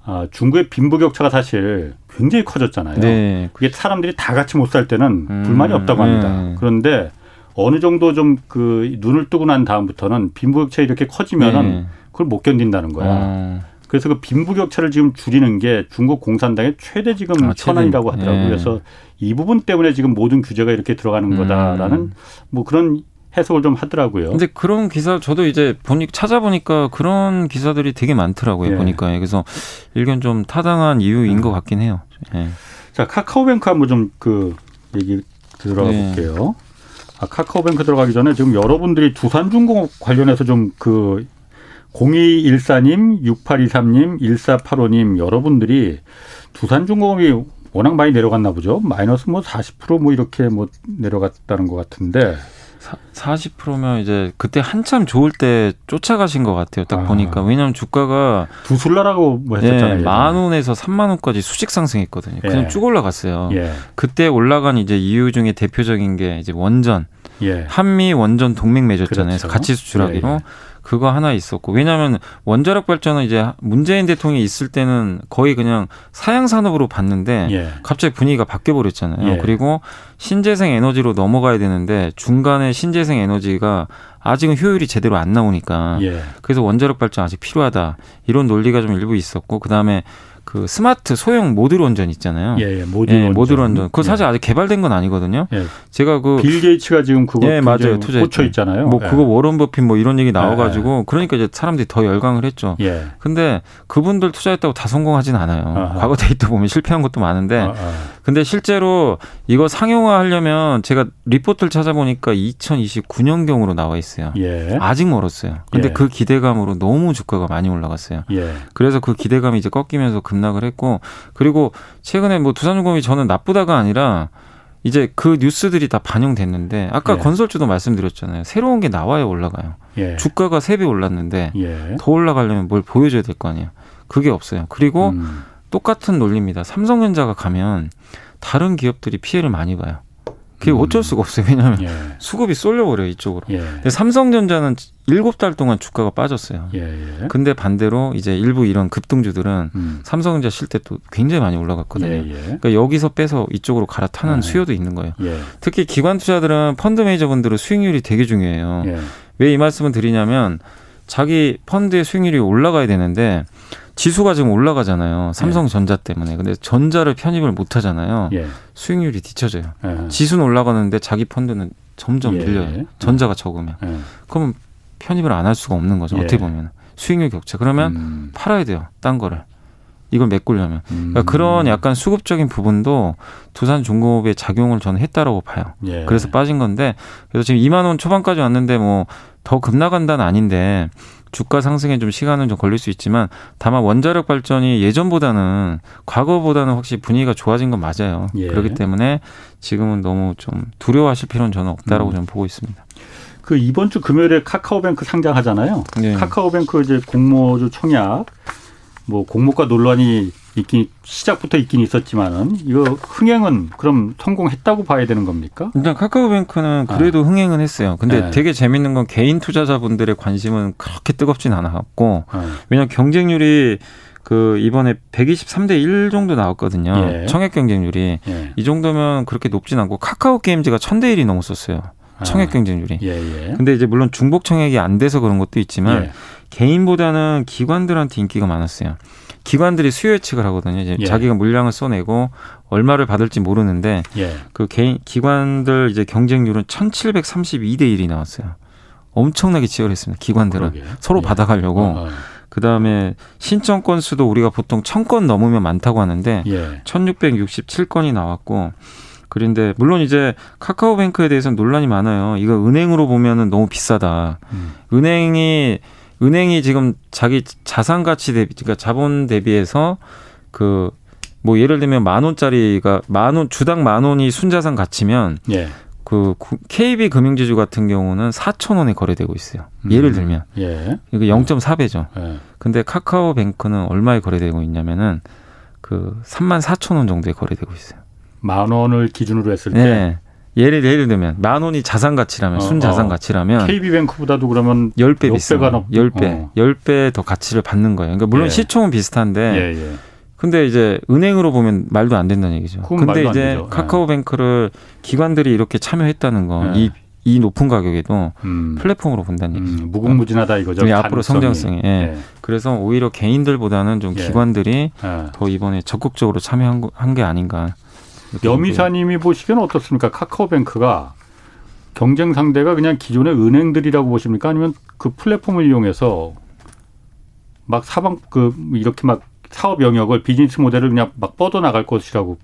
아, 중국의 빈부격차가 사실 굉장히 커졌잖아요. 네. 그게 사람들이 다 같이 못 살 때는 음. 불만이 없다고 합니다. 네. 그런데 어느 정도 좀 그 눈을 뜨고 난 다음부터는 빈부격차 이렇게 커지면은 네. 그걸 못 견딘다는 거야. 아. 그래서 그 빈부격차를 지금 줄이는 게 중국 공산당의 최대 지금 아, 현안이라고 하더라고요. 네. 그래서 이 부분 때문에 지금 모든 규제가 이렇게 들어가는 음. 거다라는 뭐 그런 해석을 좀 하더라고요. 근데 그런 기사 저도 이제 보니 찾아보니까 그런 기사들이 되게 많더라고요. 예. 보니까 그래서 일견 좀 타당한 이유인 음. 것 같긴 해요. 예. 자 카카오뱅크 한번 좀 그 얘기 들어가 네. 볼게요. 아, 카카오뱅크 들어가기 전에 지금 여러분들이 두산중공업 관련해서 좀그 0214님, 6823님, 1485님 여러분들이 두산중공업이 워낙 많이 내려갔나 보죠. 마이너스 뭐 40%뭐 이렇게 뭐 내려갔다는 것 같은데 40%면 이제 그때 한참 좋을 때 쫓아가신 것 같아요. 딱 아. 보니까 왜냐하면 주가가 두 술라라고 뭐 했었잖아요. 예, 만 원에서 3만 원까지 수직 상승했거든요. 예. 그냥 쭉 올라갔어요. 예. 그때 올라간 이제 이유 중에 대표적인 게 이제 원전, 예. 한미 원전 동맹 맺었잖아요. 그렇죠. 같이 수출하기로. 그거 하나 있었고 왜냐하면 원자력 발전은 이제 문재인 대통령이 있을 때는 거의 그냥 사양 산업으로 봤는데 예. 갑자기 분위기가 바뀌어 버렸잖아요. 예. 그리고 신재생 에너지로 넘어가야 되는데 중간에 신재생 에너지가 아직은 효율이 제대로 안 나오니까 예. 그래서 원자력 발전 아직 필요하다 이런 논리가 좀 일부 있었고 그 다음에 그 스마트 소형 모듈 원전 있잖아요. 예, 예 모듈, 예, 원전. 모듈 원전. 그거 사실 예. 아직 개발된 건 아니거든요. 예. 제가 그 빌 게이츠가 지금 그거 예, 맞아요. 투자 꽂혀 있잖아요. 뭐 예. 그거 워런 버핏 뭐 이런 얘기 나와 가지고 예. 그러니까 이제 사람들이 더 열광을 했죠. 예. 근데 그분들 투자했다고 다 성공하진 않아요. 아하. 과거 데이터 보면 실패한 것도 많은데 아하. 근데 실제로 이거 상용화 하려면 제가 리포트를 찾아보니까 2029년경으로 나와 있어요. 예. 아직 멀었어요. 근데 그 기대감으로 너무 주가가 많이 올라갔어요. 그래서 그 기대감이 이제 꺾이면서 급락을 했고 그리고 최근에 뭐 두산중공업이 저는 나쁘다가 아니라 이제 그 뉴스들이 다 반영됐는데 아까 예. 건설주도 말씀드렸잖아요. 새로운 게 나와야 올라가요. 예. 주가가 세 배 올랐는데 예. 더 올라가려면 뭘 보여줘야 될 거 아니에요. 그게 없어요. 그리고 음. 똑같은 논리입니다. 삼성전자가 가면 다른 기업들이 피해를 많이 봐요. 그게 음. 어쩔 수가 없어요. 왜냐하면 예. 수급이 쏠려버려요 이쪽으로. 예. 근데 삼성전자는 일곱 달 동안 주가가 빠졌어요. 예, 예. 근데 반대로 이제 일부 이런 급등주들은 음. 삼성전자 실때또 굉장히 많이 올라갔거든요. 예, 예. 그러니까 여기서 빼서 이쪽으로 갈아타는 아, 수요도 있는 거예요. 특히 기관 투자들은 펀드 매니저분들은 수익률이 되게 중요해요. 왜 이 말씀을 드리냐면 자기 펀드의 수익률이 올라가야 되는데 지수가 지금 올라가잖아요. 삼성전자 때문에. 근데 전자를 편입을 못 하잖아요. 예. 수익률이 뒤쳐져요. 예. 지수는 올라가는데 자기 펀드는 점점 예. 밀려요. 전자가 적으면. 예. 그러면 편입을 안 할 수가 없는 거죠. 어떻게 예. 보면. 수익률 격차. 그러면 음. 팔아야 돼요. 딴 거를. 이걸 메꾸려면. 그러니까 음. 그런 약간 수급적인 부분도 두산 중공업의 작용을 저는 했다라고 봐요. 예. 그래서 빠진 건데 그래서 지금 2만 원 초반까지 왔는데 뭐 더 급나간다는 아닌데 주가 상승에 좀 시간은 좀 걸릴 수 있지만 다만 원자력 발전이 예전보다는 과거보다는 확실히 분위기가 좋아진 건 맞아요. 예. 그렇기 때문에 지금은 너무 좀 두려워하실 필요는 저는 없다라고 음. 저는 보고 있습니다. 그 이번 주 금요일에 카카오뱅크 상장하잖아요. 예. 카카오뱅크 이제 공모주 청약 뭐 공모가 논란이 있긴 시작부터 있긴 있었지만은 이거 흥행은 그럼 성공했다고 봐야 되는 겁니까? 일단 카카오뱅크는 그래도 아. 흥행은 했어요. 근데 네. 되게 재밌는 건 개인 투자자분들의 관심은 그렇게 뜨겁진 않았고 네. 왜냐하면 경쟁률이 그 이번에 123대 1 정도 나왔거든요. 예. 청약 경쟁률이 예. 이 정도면 그렇게 높진 않고 카카오 게임즈가 1000대 1이 넘었었어요. 청약 아. 경쟁률이. 예, 예. 근데 이제 물론 중복 청약이 안 돼서 그런 것도 있지만 예. 개인보다는 기관들한테 인기가 많았어요. 기관들이 수요 예측을 하거든요. 이제 예. 자기가 물량을 써내고 얼마를 받을지 모르는데 예. 그 개인 기관들 이제 경쟁률은 1,732대 1이 나왔어요. 엄청나게 치열했습니다. 기관들은 그러게. 서로 예. 받아가려고. 어, 어. 그 다음에 신청 건수도 우리가 보통 1,000건 넘으면 많다고 하는데 예. 1,667건이 나왔고 그런데 물론 이제 카카오뱅크에 대해서는 논란이 많아요. 이거 은행으로 보면은 너무 비싸다. 음. 은행이 은행이 지금 자기 자산 가치 대비 그러니까 자본 대비해서 그 뭐 예를 들면 만 원짜리가 만 원 주당 만 원이 순자산 가치면 예. 그 KB 금융지주 같은 경우는 4천 원에 거래되고 있어요. 음. 예를 들면 예. 이거 0.4배죠. 예. 근데 카카오뱅크는 얼마에 거래되고 있냐면은 그 3만 4천 원 정도에 거래되고 있어요. 만 원을 기준으로 했을 때 네. 예를 예를 들면 만 원이 자산 가치라면 어, 순 자산 어. 가치라면 KB뱅크보다도 그러면 10배 비싸가 넘 10배. 어. 10배 더 가치를 받는 거예요. 그러니까 물론 예. 시총은 비슷한데 예, 예. 근데 이제 은행으로 보면 말도 안 된다는 얘기죠. 근데 이제 예. 카카오뱅크를 기관들이 이렇게 참여했다는 거, 이, 예. 이 높은 가격에도 음. 플랫폼으로 본다는 음, 얘기죠. 무궁무진하다 이거죠. 앞으로 성장성이. 예. 예. 그래서 오히려 개인들보다는 좀 기관들이 더 이번에 적극적으로 참여한 게 아닌가. 여미사님이 보시기에는 어떻습니까? 카카오뱅크가 경쟁 상대가 그냥 기존의 은행들이라고 보십니까? 아니면 그 플랫폼을 이용해서 막 사방 그 이렇게 막 사업 영역을 비즈니스 모델을 그냥 막 뻗어 나갈 것이라고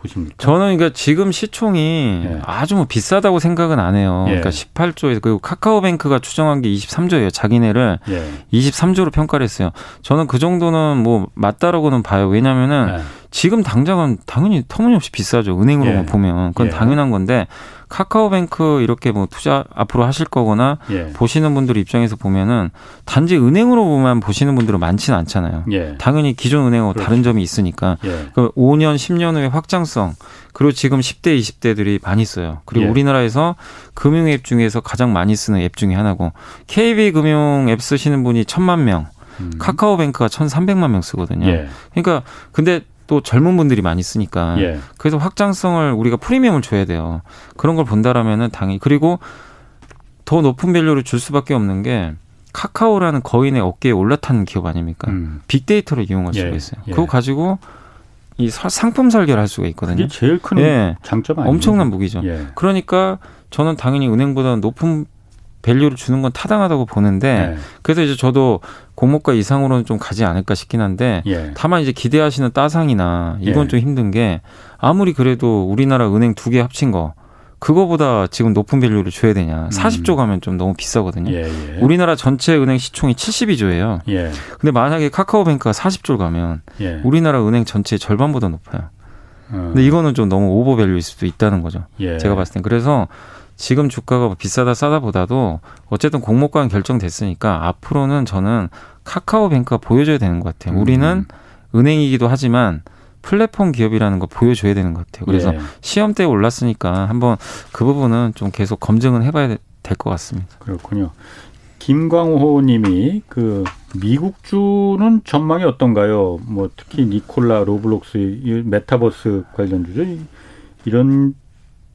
보십니까? 저는 그러니까 지금 시총이 예. 아주 뭐 비싸다고 생각은 안 해요. 예. 그러니까 18조에서 그리고 카카오뱅크가 추정한 게 23조예요. 자기네를 예. 23조로 평가를 했어요. 저는 그 정도는 뭐 맞다라고는 봐요. 왜냐면은 예. 지금 당장은 당연히 터무니없이 비싸죠. 은행으로만 예. 보면 그건 예. 당연한 건데 카카오뱅크 이렇게 뭐 투자 앞으로 하실 거거나 예. 보시는 분들 입장에서 보면은 단지 은행으로 보면 보시는 분들은 많지는 않잖아요. 예. 당연히 기존 은행하고 그렇죠. 다른 점이 있으니까 예. 그 5년, 10년 후의 확장성 그리고 지금 10대, 20대들이 많이 써요. 그리고 예. 우리나라에서 금융 앱 중에서 가장 많이 쓰는 앱 중에 하나고 KB 금융 앱 쓰시는 분이 천만 명. 음. 카카오뱅크가 천삼백만 명 쓰거든요. 예. 그러니까 근데 또 젊은 분들이 많이 쓰니까 예. 그래서 확장성을 우리가 프리미엄을 줘야 돼요. 그런 걸 본다라면은 당연히 그리고 더 높은 value를 줄 수밖에 없는 게 카카오라는 거인의 어깨에 올라타는 기업 아닙니까? 음. 빅데이터를 이용할 수가 예. 있어요. 예. 그거 가지고 이 상품 설계를 할 수가 있거든요. 이게 제일 큰 예. 장점 아니에요? 엄청난 무기죠. 예. 그러니까 저는 당연히 은행보다 높은 value를 주는 건 타당하다고 보는데 네. 그래서 이제 저도 공모가 이상으로는 좀 가지 않을까 싶긴 한데 예. 다만 이제 기대하시는 따상이나 이건 예. 좀 힘든 게 아무리 그래도 우리나라 은행 두 개 합친 거 그거보다 지금 높은 밸류를 줘야 되냐. 40조 음. 가면 좀 너무 비싸거든요. 예, 예. 우리나라 전체 은행 시총이 72조예요. 예. 근데 만약에 카카오뱅크가 40조 가면 예. 우리나라 은행 전체의 절반보다 높아요. 어. 근데 이거는 좀 너무 오버밸류일 수도 있다는 거죠. 예. 제가 봤을 땐. 그래서 지금 주가가 비싸다 싸다 보다도 어쨌든 공모가는 결정됐으니까 앞으로는 저는 카카오뱅크가 보여줘야 되는 것 같아요. 음. 우리는 은행이기도 하지만 플랫폼 기업이라는 거 보여줘야 되는 것 같아요. 그래서 예. 시험대에 올랐으니까 한번 그 부분은 좀 계속 검증은 해봐야 될 것 같습니다. 그렇군요. 김광호 님이 그 미국주는 전망이 어떤가요? 뭐 특히 니콜라 로블록스 메타버스 관련 주죠. 이런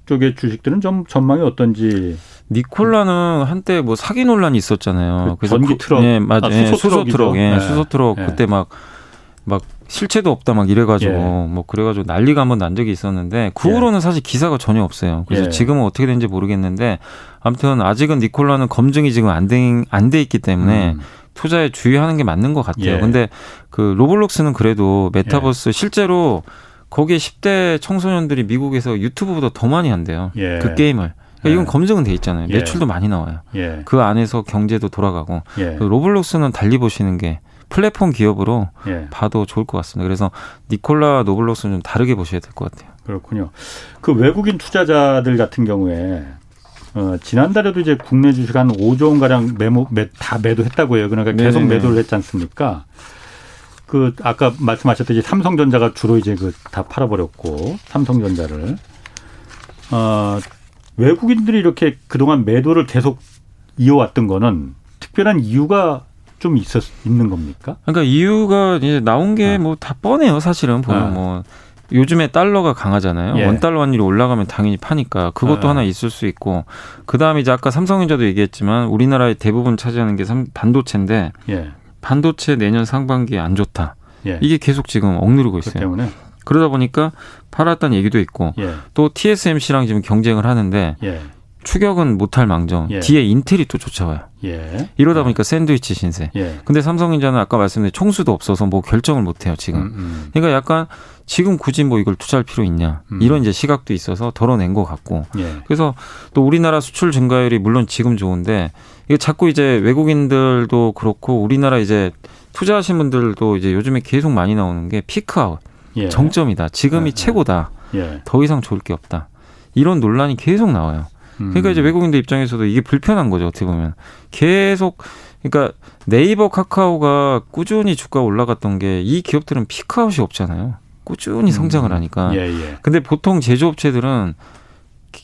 쪽의 주식들은 좀 전망이 어떤지. 니콜라는 한때 뭐 사기 논란이 있었잖아요. 그 전기 트럭, 예, 맞아, 아, 수소, 수소 트럭, 예, 네. 수소 트럭 네. 그때 막막 실체도 없다 막 이래가지고 예. 뭐 그래가지고 난리가 한번 난 적이 있었는데 그 후로는 예. 사실 기사가 전혀 없어요. 그래서 예. 지금은 어떻게 되는지 모르겠는데 아무튼 아직은 니콜라는 검증이 지금 안돼안 돼 있기 때문에 음. 투자에 주의하는 게 맞는 것 같아요. 예. 근데 그 로블록스는 그래도 메타버스 예. 실제로 거기에 10대 청소년들이 미국에서 유튜브보다 더 많이 한대요. 예. 그 게임을. 그러니까 이건 예. 검증은 돼 있잖아요. 예. 매출도 많이 나와요. 예. 그 안에서 경제도 돌아가고. 로블록스는 달리 보시는 게 플랫폼 기업으로 예. 봐도 좋을 것 같습니다. 그래서 니콜라 노블록스는 좀 다르게 보셔야 될 것 같아요. 그렇군요. 그 외국인 투자자들 같은 경우에 어, 지난달에도 이제 국내 주식 한 5조 원 가량 매모 매, 다 매도했다고 해요. 그러니까 계속 네네네. 매도를 했지 않습니까? 그 아까 말씀하셨듯이 삼성전자가 주로 이제 그 다 팔아버렸고 삼성전자를 어, 외국인들이 이렇게 그동안 매도를 계속 이어왔던 거는 특별한 이유가 좀 있었 있는 겁니까? 그러니까 이유가 이제 나온 게 뭐다 아. 뻔해요 사실은 보면 아. 뭐 요즘에 달러가 강하잖아요. 예. 원 달러 환율이 올라가면 당연히 파니까 그것도 아. 하나 있을 수 있고 그 다음에 이제 아까 삼성전자도 얘기했지만 우리나라의 대부분 차지하는 게 반도체인데 예. 반도체 내년 상반기에 안 좋다. 예. 이게 계속 지금 억누르고 있어요. 때문에 그러다 보니까 팔았다는 얘기도 있고 예. 또 TSMC랑 지금 경쟁을 하는데 예. 추격은 못할 망정 예. 뒤에 인텔이 또 쫓아와요. 예. 이러다 보니까 샌드위치 신세. 예. 근데 삼성전자는 아까 말씀드린 총수도 없어서 뭐 결정을 못 해요 지금. 음, 음. 그러니까 약간 지금 굳이 뭐 이걸 투자할 필요 있냐 음. 이런 이제 시각도 있어서 덜어낸 것 같고. 예. 그래서 또 우리나라 수출 증가율이 물론 지금 좋은데 이게 자꾸 이제 외국인들도 그렇고 우리나라 이제 투자하신 분들도 이제 요즘에 계속 많이 나오는 게 피크아웃 예. 정점이다. 지금이 예. 최고다. 예. 더 이상 좋을 게 없다. 이런 논란이 계속 나와요. 그러니까 이제 음. 외국인들 입장에서도 이게 불편한 거죠. 어떻게 보면 계속 그러니까 네이버 카카오가 꾸준히 주가 올라갔던 게 이 기업들은 피크아웃이 없잖아요. 꾸준히 성장을 음. 하니까. 예, 예. 근데 보통 제조업체들은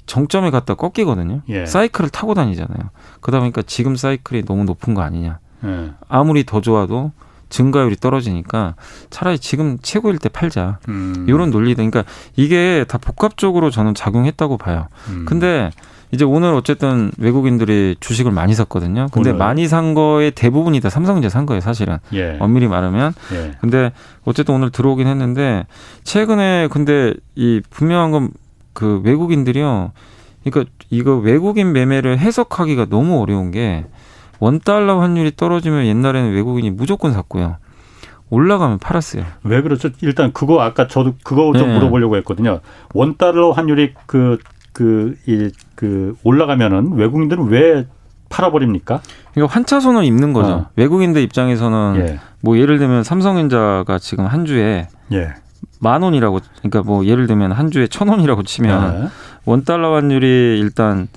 정점에 갔다 꺾이거든요. 예. 사이클을 타고 다니잖아요. 그러다 보니까 지금 사이클이 너무 높은 거 아니냐. 예. 아무리 더 좋아도 증가율이 떨어지니까 차라리 지금 최고일 때 팔자. 음. 이런 논리다. 그러니까 이게 다 복합적으로 저는 작용했다고 봐요. 음. 근데 이제 오늘 어쨌든 외국인들이 주식을 많이 샀거든요. 근데 오늘. 많이 산 거의 대부분이 다 삼성전자 산 거예요, 사실은. 예. 엄밀히 말하면. 예. 근데 어쨌든 오늘 들어오긴 했는데 최근에 근데 이 분명한 건 그 외국인들이요. 그러니까 이거 외국인 매매를 해석하기가 너무 어려운 게 원달러 환율이 떨어지면 옛날에는 외국인이 무조건 샀고요. 올라가면 팔았어요. 왜 그렇죠? 일단 그거 아까 저도 그거 좀 네. 물어보려고 했거든요. 원달러 환율이 그, 그, 이, 그, 올라가면은 외국인들은 왜 팔아버립니까? 그러니까 환차손을 입는 거죠. 어. 외국인들 입장에서는 예. 뭐 예를 들면 삼성전자가 지금 한 주에 예. 만 원이라고 그러니까 뭐 예를 들면 한 주에 천 원이라고 치면 네. 원 달러 환율이 일단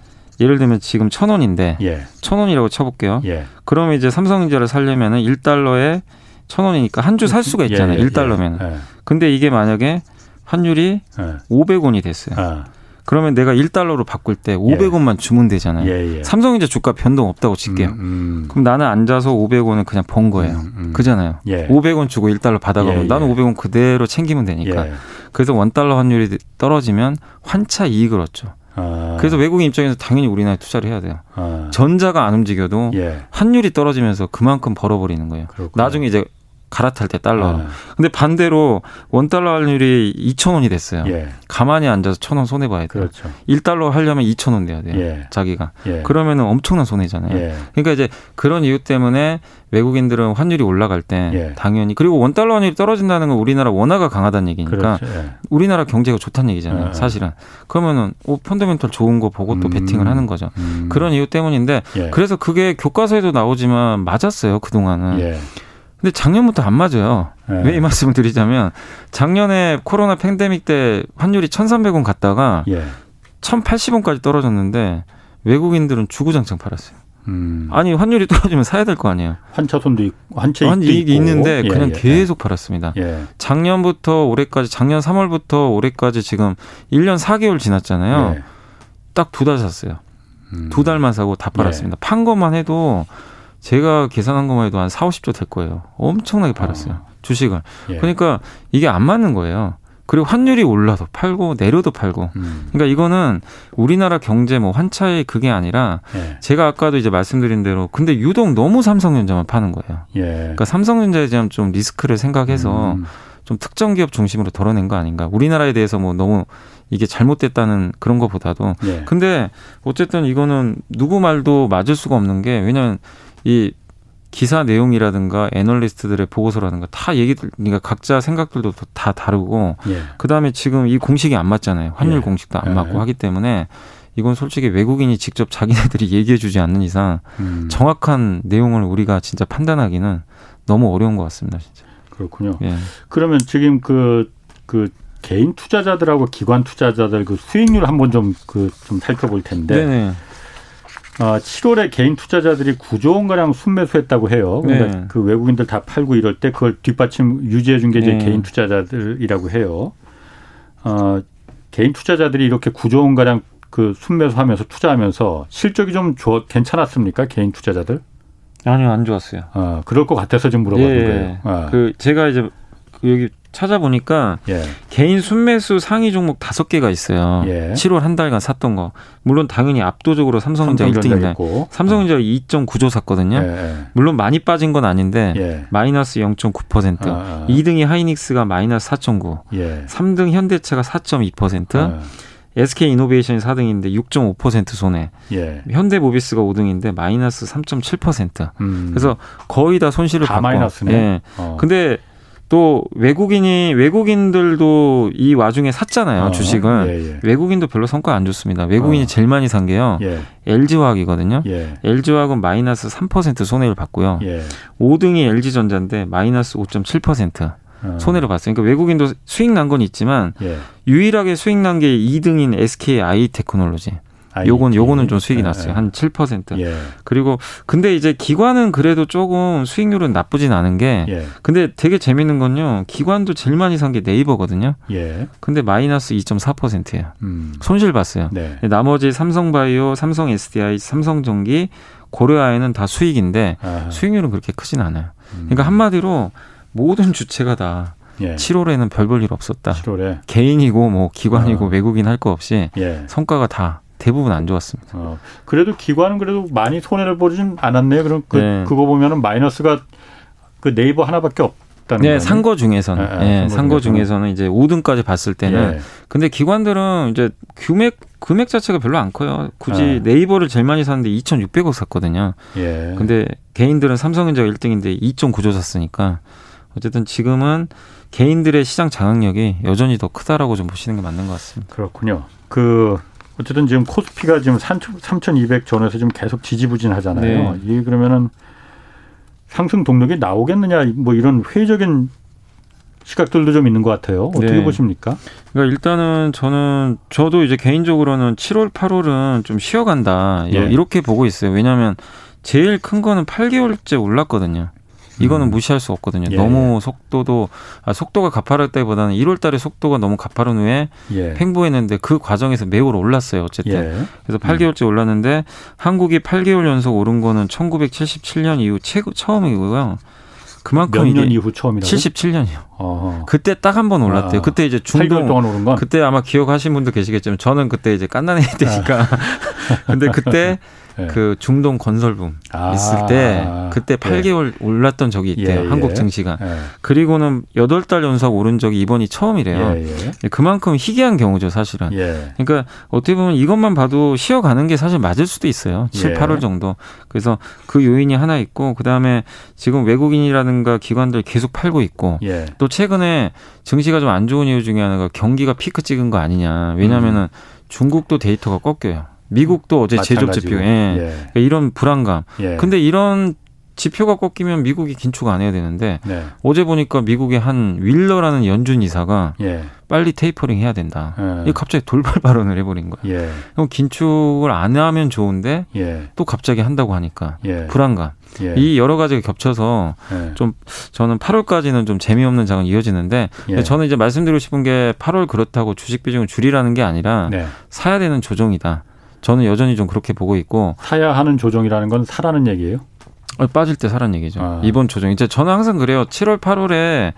예를 들면 지금 천 원인데 예. 천 원이라고 쳐볼게요. 예. 그러면 이제 삼성전자를 살려면은 1달러에 천 원이니까 한 주 살 수가 예, 있잖아요. 예, 예, 1달러면. 예. 근데 이게 만약에 환율이 예. 500원이 됐어요. 아. 그러면 내가 1달러로 바꿀 때 500원만 예. 주면 되잖아요. 예, 예. 삼성전자 주가 변동 없다고 칠게요. 음, 음. 그럼 나는 앉아서 500원을 그냥 번 거예요. 음, 음. 그잖아요. 예. 500원 주고 1달러 받아가면 예, 나는 500원 그대로 챙기면 되니까. 그래서 원달러 환율이 떨어지면 환차 이익을 얻죠. 아. 그래서 외국인 입장에서 당연히 우리나라에 투자를 해야 돼요. 아. 전자가 안 움직여도 환율이 떨어지면서 그만큼 벌어버리는 거예요. 그렇구나. 나중에 이제 갈아탈 때 달러. 네. 근데 반대로 원 달러 환율이 2천 원이 됐어요. 예. 가만히 앉아서 천 원 손해 봐야 돼요. 그렇죠. 1달러 하려면 2천 원 돼야 돼요. 예. 자기가. 예. 그러면은 엄청난 손해잖아요. 예. 그러니까 이제 그런 이유 때문에 외국인들은 환율이 올라갈 때 예. 당연히 그리고 원 달러 환율이 떨어진다는 건 우리나라 원화가 강하다는 얘기니까 그렇죠. 예. 우리나라 경제가 좋다는 얘기잖아요. 사실은. 그러면은 오 펀더멘털 좋은 거 보고 또 음. 베팅을 하는 거죠. 음. 그런 이유 때문인데 그래서 그게 교과서에도 나오지만 맞았어요. 그동안은. 근데 작년부터 안 맞아요. 네. 왜이 말씀을 드리자면 작년에 코로나 팬데믹 때 환율이 1,300원 갔다가 예. 1,080원까지 떨어졌는데 외국인들은 주구장창 팔았어요. 음. 아니 환율이 떨어지면 사야 될 거 아니에요. 환차손도 있고 환차 이익이 있는데 예, 그냥 예, 계속 팔았습니다. 예. 작년부터 올해까지 작년 3월부터 올해까지 지금 1년 4개월 지났잖아요. 예. 딱두 달 샀어요. 음. 두 달만 사고 다 팔았습니다. 판 것만 해도 제가 계산한 것만 해도 한 4, 50조 될 거예요. 엄청나게 팔았어요. 어. 주식을. 예. 그러니까 이게 안 맞는 거예요. 그리고 환율이 올라도 팔고 내려도 팔고. 음. 그러니까 이거는 우리나라 경제 뭐 환차의 그게 아니라 예. 제가 아까도 이제 말씀드린 대로 근데 유독 너무 삼성전자만 파는 거예요. 예. 그러니까 삼성전자에 대한 좀 리스크를 생각해서 음. 좀 특정 기업 중심으로 덜어낸 거 아닌가. 우리나라에 대해서 뭐 너무 이게 잘못됐다는 그런 것보다도. 예. 근데 어쨌든 이거는 누구 말도 맞을 수가 없는 게 왜냐면 이 기사 내용이라든가 애널리스트들의 보고서라든가 다 얘기들 그러니까 각자 생각들도 다 다르고 예. 그다음에 지금 이 공식이 안 맞잖아요. 환율 예. 공식도 안 예. 맞고 하기 때문에 이건 솔직히 외국인이 직접 자기네들이 얘기해 주지 않는 이상 음. 정확한 내용을 우리가 진짜 판단하기는 너무 어려운 것 같습니다, 진짜. 그렇군요. 예. 그러면 지금 그, 그 개인 투자자들하고 기관 투자자들 그 수익률 한번 좀 그좀 그 살펴볼 텐데. 네네. 어, 7월에 개인 투자자들이 9조 원 가량 순매수했다고 해요. 그러니까 네. 그 외국인들 다 팔고 이럴 때 그걸 뒷받침 유지해 준 게 이제 네. 개인 투자자들이라고 해요. 어, 개인 투자자들이 이렇게 9조 원 가량 그 순매수하면서 투자하면서 실적이 좀 좋, 괜찮았습니까? 개인 투자자들? 아니요, 안 좋았어요. 어, 그럴 것 같아서 좀 예, 거예요. 어. 그 제가 이제 그 여기 찾아보니까 예. 개인 순매수 상위 종목 다섯 개가 있어요. 예. 7월 한 달간 샀던 거. 물론 당연히 압도적으로 삼성전자, 삼성전자 1등인데 삼성전자 어. 2.9조 샀거든요. 예. 물론 많이 빠진 건 아닌데 예. 마이너스 0.9%. 아, 아. 2등이 하이닉스가 마이너스 4.9. 예. 3등 현대차가 4.2%. 아. SK 이노베이션이 4등인데 6.5% 손해. 예. 현대모비스가 5등인데 마이너스 3.7%. 음. 그래서 거의 다 손실을 다 받고. 마이너스네. 예. 어. 근데 또 외국인이 외국인들도 이 와중에 샀잖아요 어, 주식은 예, 예. 외국인도 별로 성과 안 좋습니다. 외국인이 어. 제일 많이 산 게요 예. LG화학이거든요. 예. LG화학은 마이너스 3% 손해를 봤고요. 예. 5등이 LG전자인데 마이너스 5.7%. 어. 손해를 봤어요. 그러니까 외국인도 수익 난 건 있지만 예. 유일하게 수익 난 게 2등인 SK 아이 테크놀로지. 요건 요거는 좀 수익이 예, 났어요. 예. 한 7%. 예. 그리고 근데 이제 기관은 그래도 조금 수익률은 나쁘진 않은 게 예. 근데 되게 재밌는 건요. 기관도 제일 많이 산 게 네이버거든요. 예. 근데 마이너스 2.4%예요. 음. 손실 봤어요. 네. 나머지 삼성바이오, 삼성 SDI, 삼성전기, 고려아이는 다 수익인데 아하. 수익률은 그렇게 크진 않아요. 음. 그러니까 한마디로 모든 주체가 다 예. 7월에는 별 볼 일 없었다. 7월에 개인이고 뭐 기관이고 어. 외국인 할 거 없이 예. 성과가 다 대부분 안 좋았습니다. 어, 그래도 기관은 그래도 많이 손해를 보진 않았네요. 그럼 그, 네. 그거 보면은 마이너스가 그 네이버 하나밖에 없. 네, 산거 중에서는, 네, 네, 산거 중에서는 이제 5등까지 봤을 때는, 예. 근데 기관들은 이제 금액 금액 자체가 별로 안 커요. 굳이 네. 네이버를 제일 많이 샀는데 2,600억 샀거든요. 예. 근데 개인들은 삼성전자가 1등인데 2.9조 샀으니까 어쨌든 지금은 개인들의 시장 장악력이 여전히 더 크다라고 좀 보시는 게 맞는 것 같습니다. 그렇군요. 그 어쨌든 지금 코스피가 지금 3,200 전에서 좀 계속 지지부진하잖아요. 네. 이 그러면은 상승 동력이 나오겠느냐 뭐 이런 회의적인 시각들도 좀 있는 것 같아요. 어떻게 네. 보십니까? 그러니까 일단은 저는 저도 이제 개인적으로는 7월, 8월은 좀 쉬어간다 예. 이렇게 보고 있어요. 왜냐하면 제일 큰 거는 8개월째 올랐거든요. 이거는 음. 무시할 수 없거든요. 예. 너무 속도도 아, 속도가 가파랐다기보다는 1월달에 속도가 너무 가파른 후에 예. 횡보했는데 그 과정에서 매우 올랐어요. 어쨌든 예. 그래서 8개월째 음. 올랐는데 한국이 8개월 연속 오른 거는 1977년 이후 최고 처음이고요. 그만큼 몇년 이후 처음이라고? 77년이요. 어허. 그때 딱 한 번 올랐대요. 아, 그때 이제 중동 동안 오른 건? 그때 아마 기억하신 분도 계시겠지만 저는 그때 이제 깐난해 되니까. 아. 근데 그때 네. 그 중동 건설붐 아, 있을 때 그때 8개월 네. 올랐던 적이 있대요. 예, 한국 예. 증시가. 예. 그리고는 8달 연속 오른 적이 이번이 처음이래요. 예, 예. 그만큼 희귀한 경우죠, 사실은. 예. 그러니까 어떻게 보면 이것만 봐도 쉬어가는 게 사실 맞을 수도 있어요. 7, 8월 정도. 그래서 그 요인이 하나 있고 그다음에 지금 외국인이라든가 기관들 계속 팔고 있고 또 최근에 증시가 좀 안 좋은 이유 중에 하나가 경기가 피크 찍은 거 아니냐. 왜냐면은 음. 중국도 데이터가 꺾여요. 미국도 어제 제조 지표, 예. 예. 그러니까 이런 불안감. 예. 근데 이런 지표가 꺾이면 미국이 긴축 안 해야 되는데 네. 어제 보니까 미국의 한 윌러라는 연준 이사가 예. 빨리 테이퍼링 해야 된다. 예. 이 갑자기 돌발 발언을 해버린 거야. 예. 그럼 긴축을 안 하면 좋은데 예. 또 갑자기 한다고 하니까 예. 불안감. 예. 이 여러 가지가 겹쳐서 예. 좀 저는 8월까지는 좀 재미없는 장은 이어지는데 저는 이제 말씀드리고 싶은 게 8월 그렇다고 주식 비중을 줄이라는 게 아니라 네. 사야 되는 조정이다. 저는 여전히 좀 그렇게 보고 있고 사야 하는 조정이라는 건 사라는 얘기예요? 어, 빠질 때 사라는 얘기죠. 아. 이번 조정. 이제 저는 항상 그래요. 7월, 8월에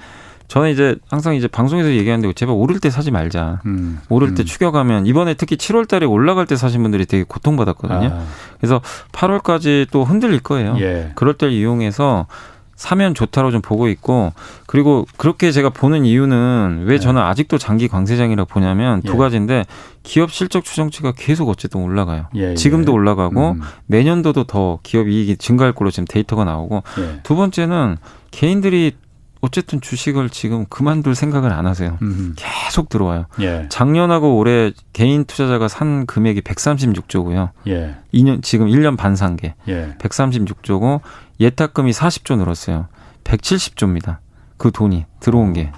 저는 이제 항상 이제 방송에서 얘기하는데 제발 오를 때 사지 말자. 음. 오를 때 음. 추격하면 이번에 특히 7월 달에 올라갈 때 사신 분들이 되게 고통받았거든요. 아. 그래서 8월까지 또 흔들릴 거예요. 예. 그럴 때 이용해서 사면 좋다로 좀 보고 있고 그리고 그렇게 제가 보는 이유는 왜 네. 저는 아직도 장기 강세장이라고 보냐면 두 예. 가지인데 기업 실적 추정치가 계속 어쨌든 올라가요. 예, 예. 지금도 올라가고 음. 내년도도 더 기업 이익이 증가할 걸로 지금 데이터가 나오고 예. 두 번째는 개인들이 어쨌든 주식을 지금 그만둘 생각을 안 하세요. 음흠. 계속 들어와요. 예. 작년하고 올해 개인 투자자가 산 금액이 136조고요. 예. 2년 지금 1년 반 산 게 예. 136조고 예탁금이 40조 늘었어요. 170조입니다. 그 돈이 들어온 게.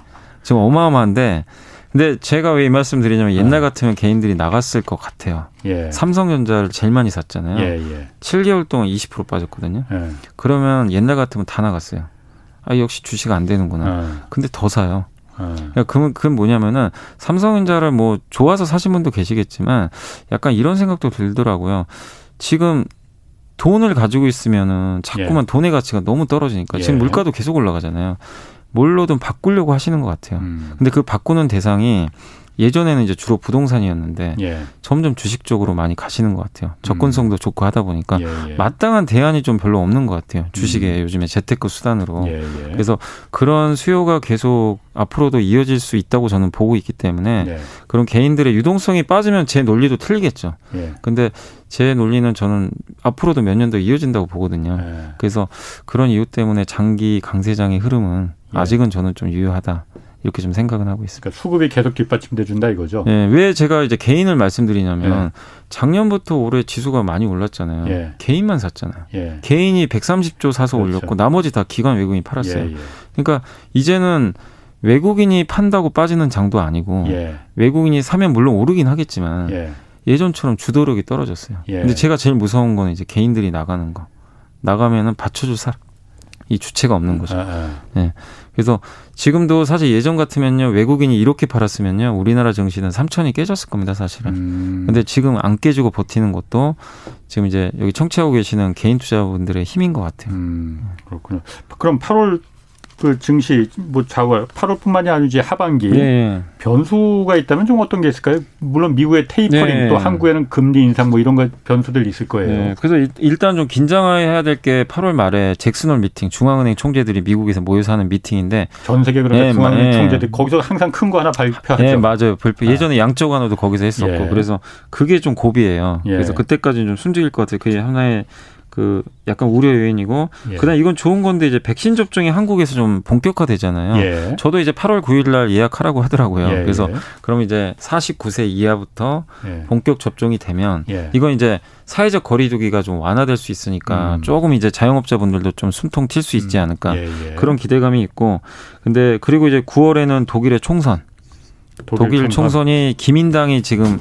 지금 어마어마한데 근데 제가 왜 이 말씀 드리냐면 옛날 네. 같으면 개인들이 나갔을 것 같아요. 예. 삼성전자를 제일 많이 샀잖아요. 예, 예. 7개월 동안 20% 빠졌거든요. 예. 그러면 옛날 같으면 다 나갔어요. 아, 역시 주식 안 되는구나. 예. 근데 더 사요. 예. 그러니까 그건 뭐냐면은 삼성전자를 뭐 좋아서 사신 분도 계시겠지만 약간 이런 생각도 들더라고요. 지금 돈을 가지고 있으면은 자꾸만 예. 돈의 가치가 너무 떨어지니까 예. 지금 물가도 계속 올라가잖아요. 뭘로든 바꾸려고 하시는 것 같아요. 음. 근데 그 바꾸는 대상이 예전에는 이제 주로 부동산이었는데 예. 점점 주식 쪽으로 많이 가시는 것 같아요. 접근성도 음. 좋고 하다 보니까 예, 예. 마땅한 대안이 좀 별로 없는 것 같아요. 주식에 음. 요즘에 재테크 수단으로. 예, 예. 그래서 그런 수요가 계속 앞으로도 이어질 수 있다고 저는 보고 있기 때문에 네. 그런 개인들의 유동성이 빠지면 제 논리도 틀리겠죠. 예. 근데 제 논리는 저는 앞으로도 몇 년 더 이어진다고 보거든요. 그래서 그런 이유 때문에 장기 강세장의 흐름은 아직은 저는 좀 유효하다. 이렇게 좀 생각은 하고 있습니다. 그러니까 수급이 계속 뒷받침돼 준다 이거죠. 예, 왜 제가 이제 개인을 말씀드리냐면 예. 작년부터 올해 지수가 많이 올랐잖아요. 예. 개인만 샀잖아요. 예. 개인이 130조 사서 그렇죠. 올렸고 나머지 다 기관 외국인이 팔았어요. 예, 예. 그러니까 이제는 외국인이 판다고 빠지는 장도 아니고 예. 외국인이 사면 물론 오르긴 하겠지만 예전처럼 주도력이 떨어졌어요. 근데 제가 제일 무서운 거는 이제 개인들이 나가는 거. 나가면은 받쳐줄 사람 이 주체가 없는 거죠. 아, 아. 네. 그래서 지금도 사실 예전 같으면요 외국인이 이렇게 팔았으면요 우리나라 증시는 3천이 깨졌을 겁니다 사실은. 음. 근데 지금 안 깨지고 버티는 것도 지금 이제 여기 청취하고 계시는 개인 투자분들의 힘인 것 같아요. 음, 그렇군요. 그럼 8월 그 증시 뭐 좌월 8월뿐만이 아니지 하반기 네. 변수가 있다면 좀 어떤 게 있을까요? 물론 미국의 테이퍼링 네. 또 한국에는 금리 인상 뭐 이런 거 변수들 있을 거예요. 네. 그래서 일단 좀 긴장해야 될 게 8월 말에 잭슨홀 미팅 중앙은행 총재들이 미국에서 모여서 하는 미팅인데 전 세계 그러니까 네, 중앙은행 네. 총재들 거기서 항상 큰 거 하나 발표하죠. 네 맞아요. 발표 아. 예전에 양적 완화도 거기서 했었고 예. 그래서 그게 좀 고비예요. 예. 그래서 그때까지는 좀 숨죽일 것 같아요. 그게 하나의 그 약간 우려 요인이고 예. 그다음 이건 좋은 건데 이제 백신 접종이 한국에서 좀 본격화되잖아요. 예. 저도 이제 8월 9일 날 예약하라고 하더라고요. 예. 그래서 예. 그럼 이제 49세 이하부터 예. 본격 접종이 되면 예. 이건 이제 사회적 거리두기가 좀 완화될 수 있으니까 음. 조금 이제 자영업자분들도 좀 숨통 튈 수 있지 음. 않을까 그런 기대감이 있고 근데 그리고 이제 9월에는 독일의 총선 독일, 독일 총선. 총선이 기민당이 지금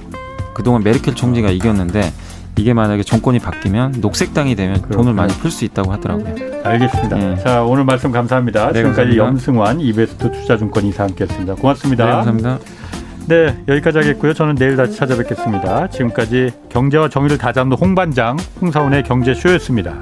그동안 메르켈 총리가 이겼는데 이게 만약에 정권이 바뀌면 녹색당이 되면 그렇구나. 돈을 많이 풀 수 있다고 하더라고요. 알겠습니다. 네. 자 오늘 말씀 감사합니다. 네, 지금까지 감사합니다. 염승환 이베스트 투자증권 이사 함께했습니다. 고맙습니다. 네, 감사합니다. 네 여기까지 하겠고요. 저는 내일 다시 찾아뵙겠습니다. 지금까지 경제와 정의를 다잡는 홍반장 홍사원의 경제쇼였습니다.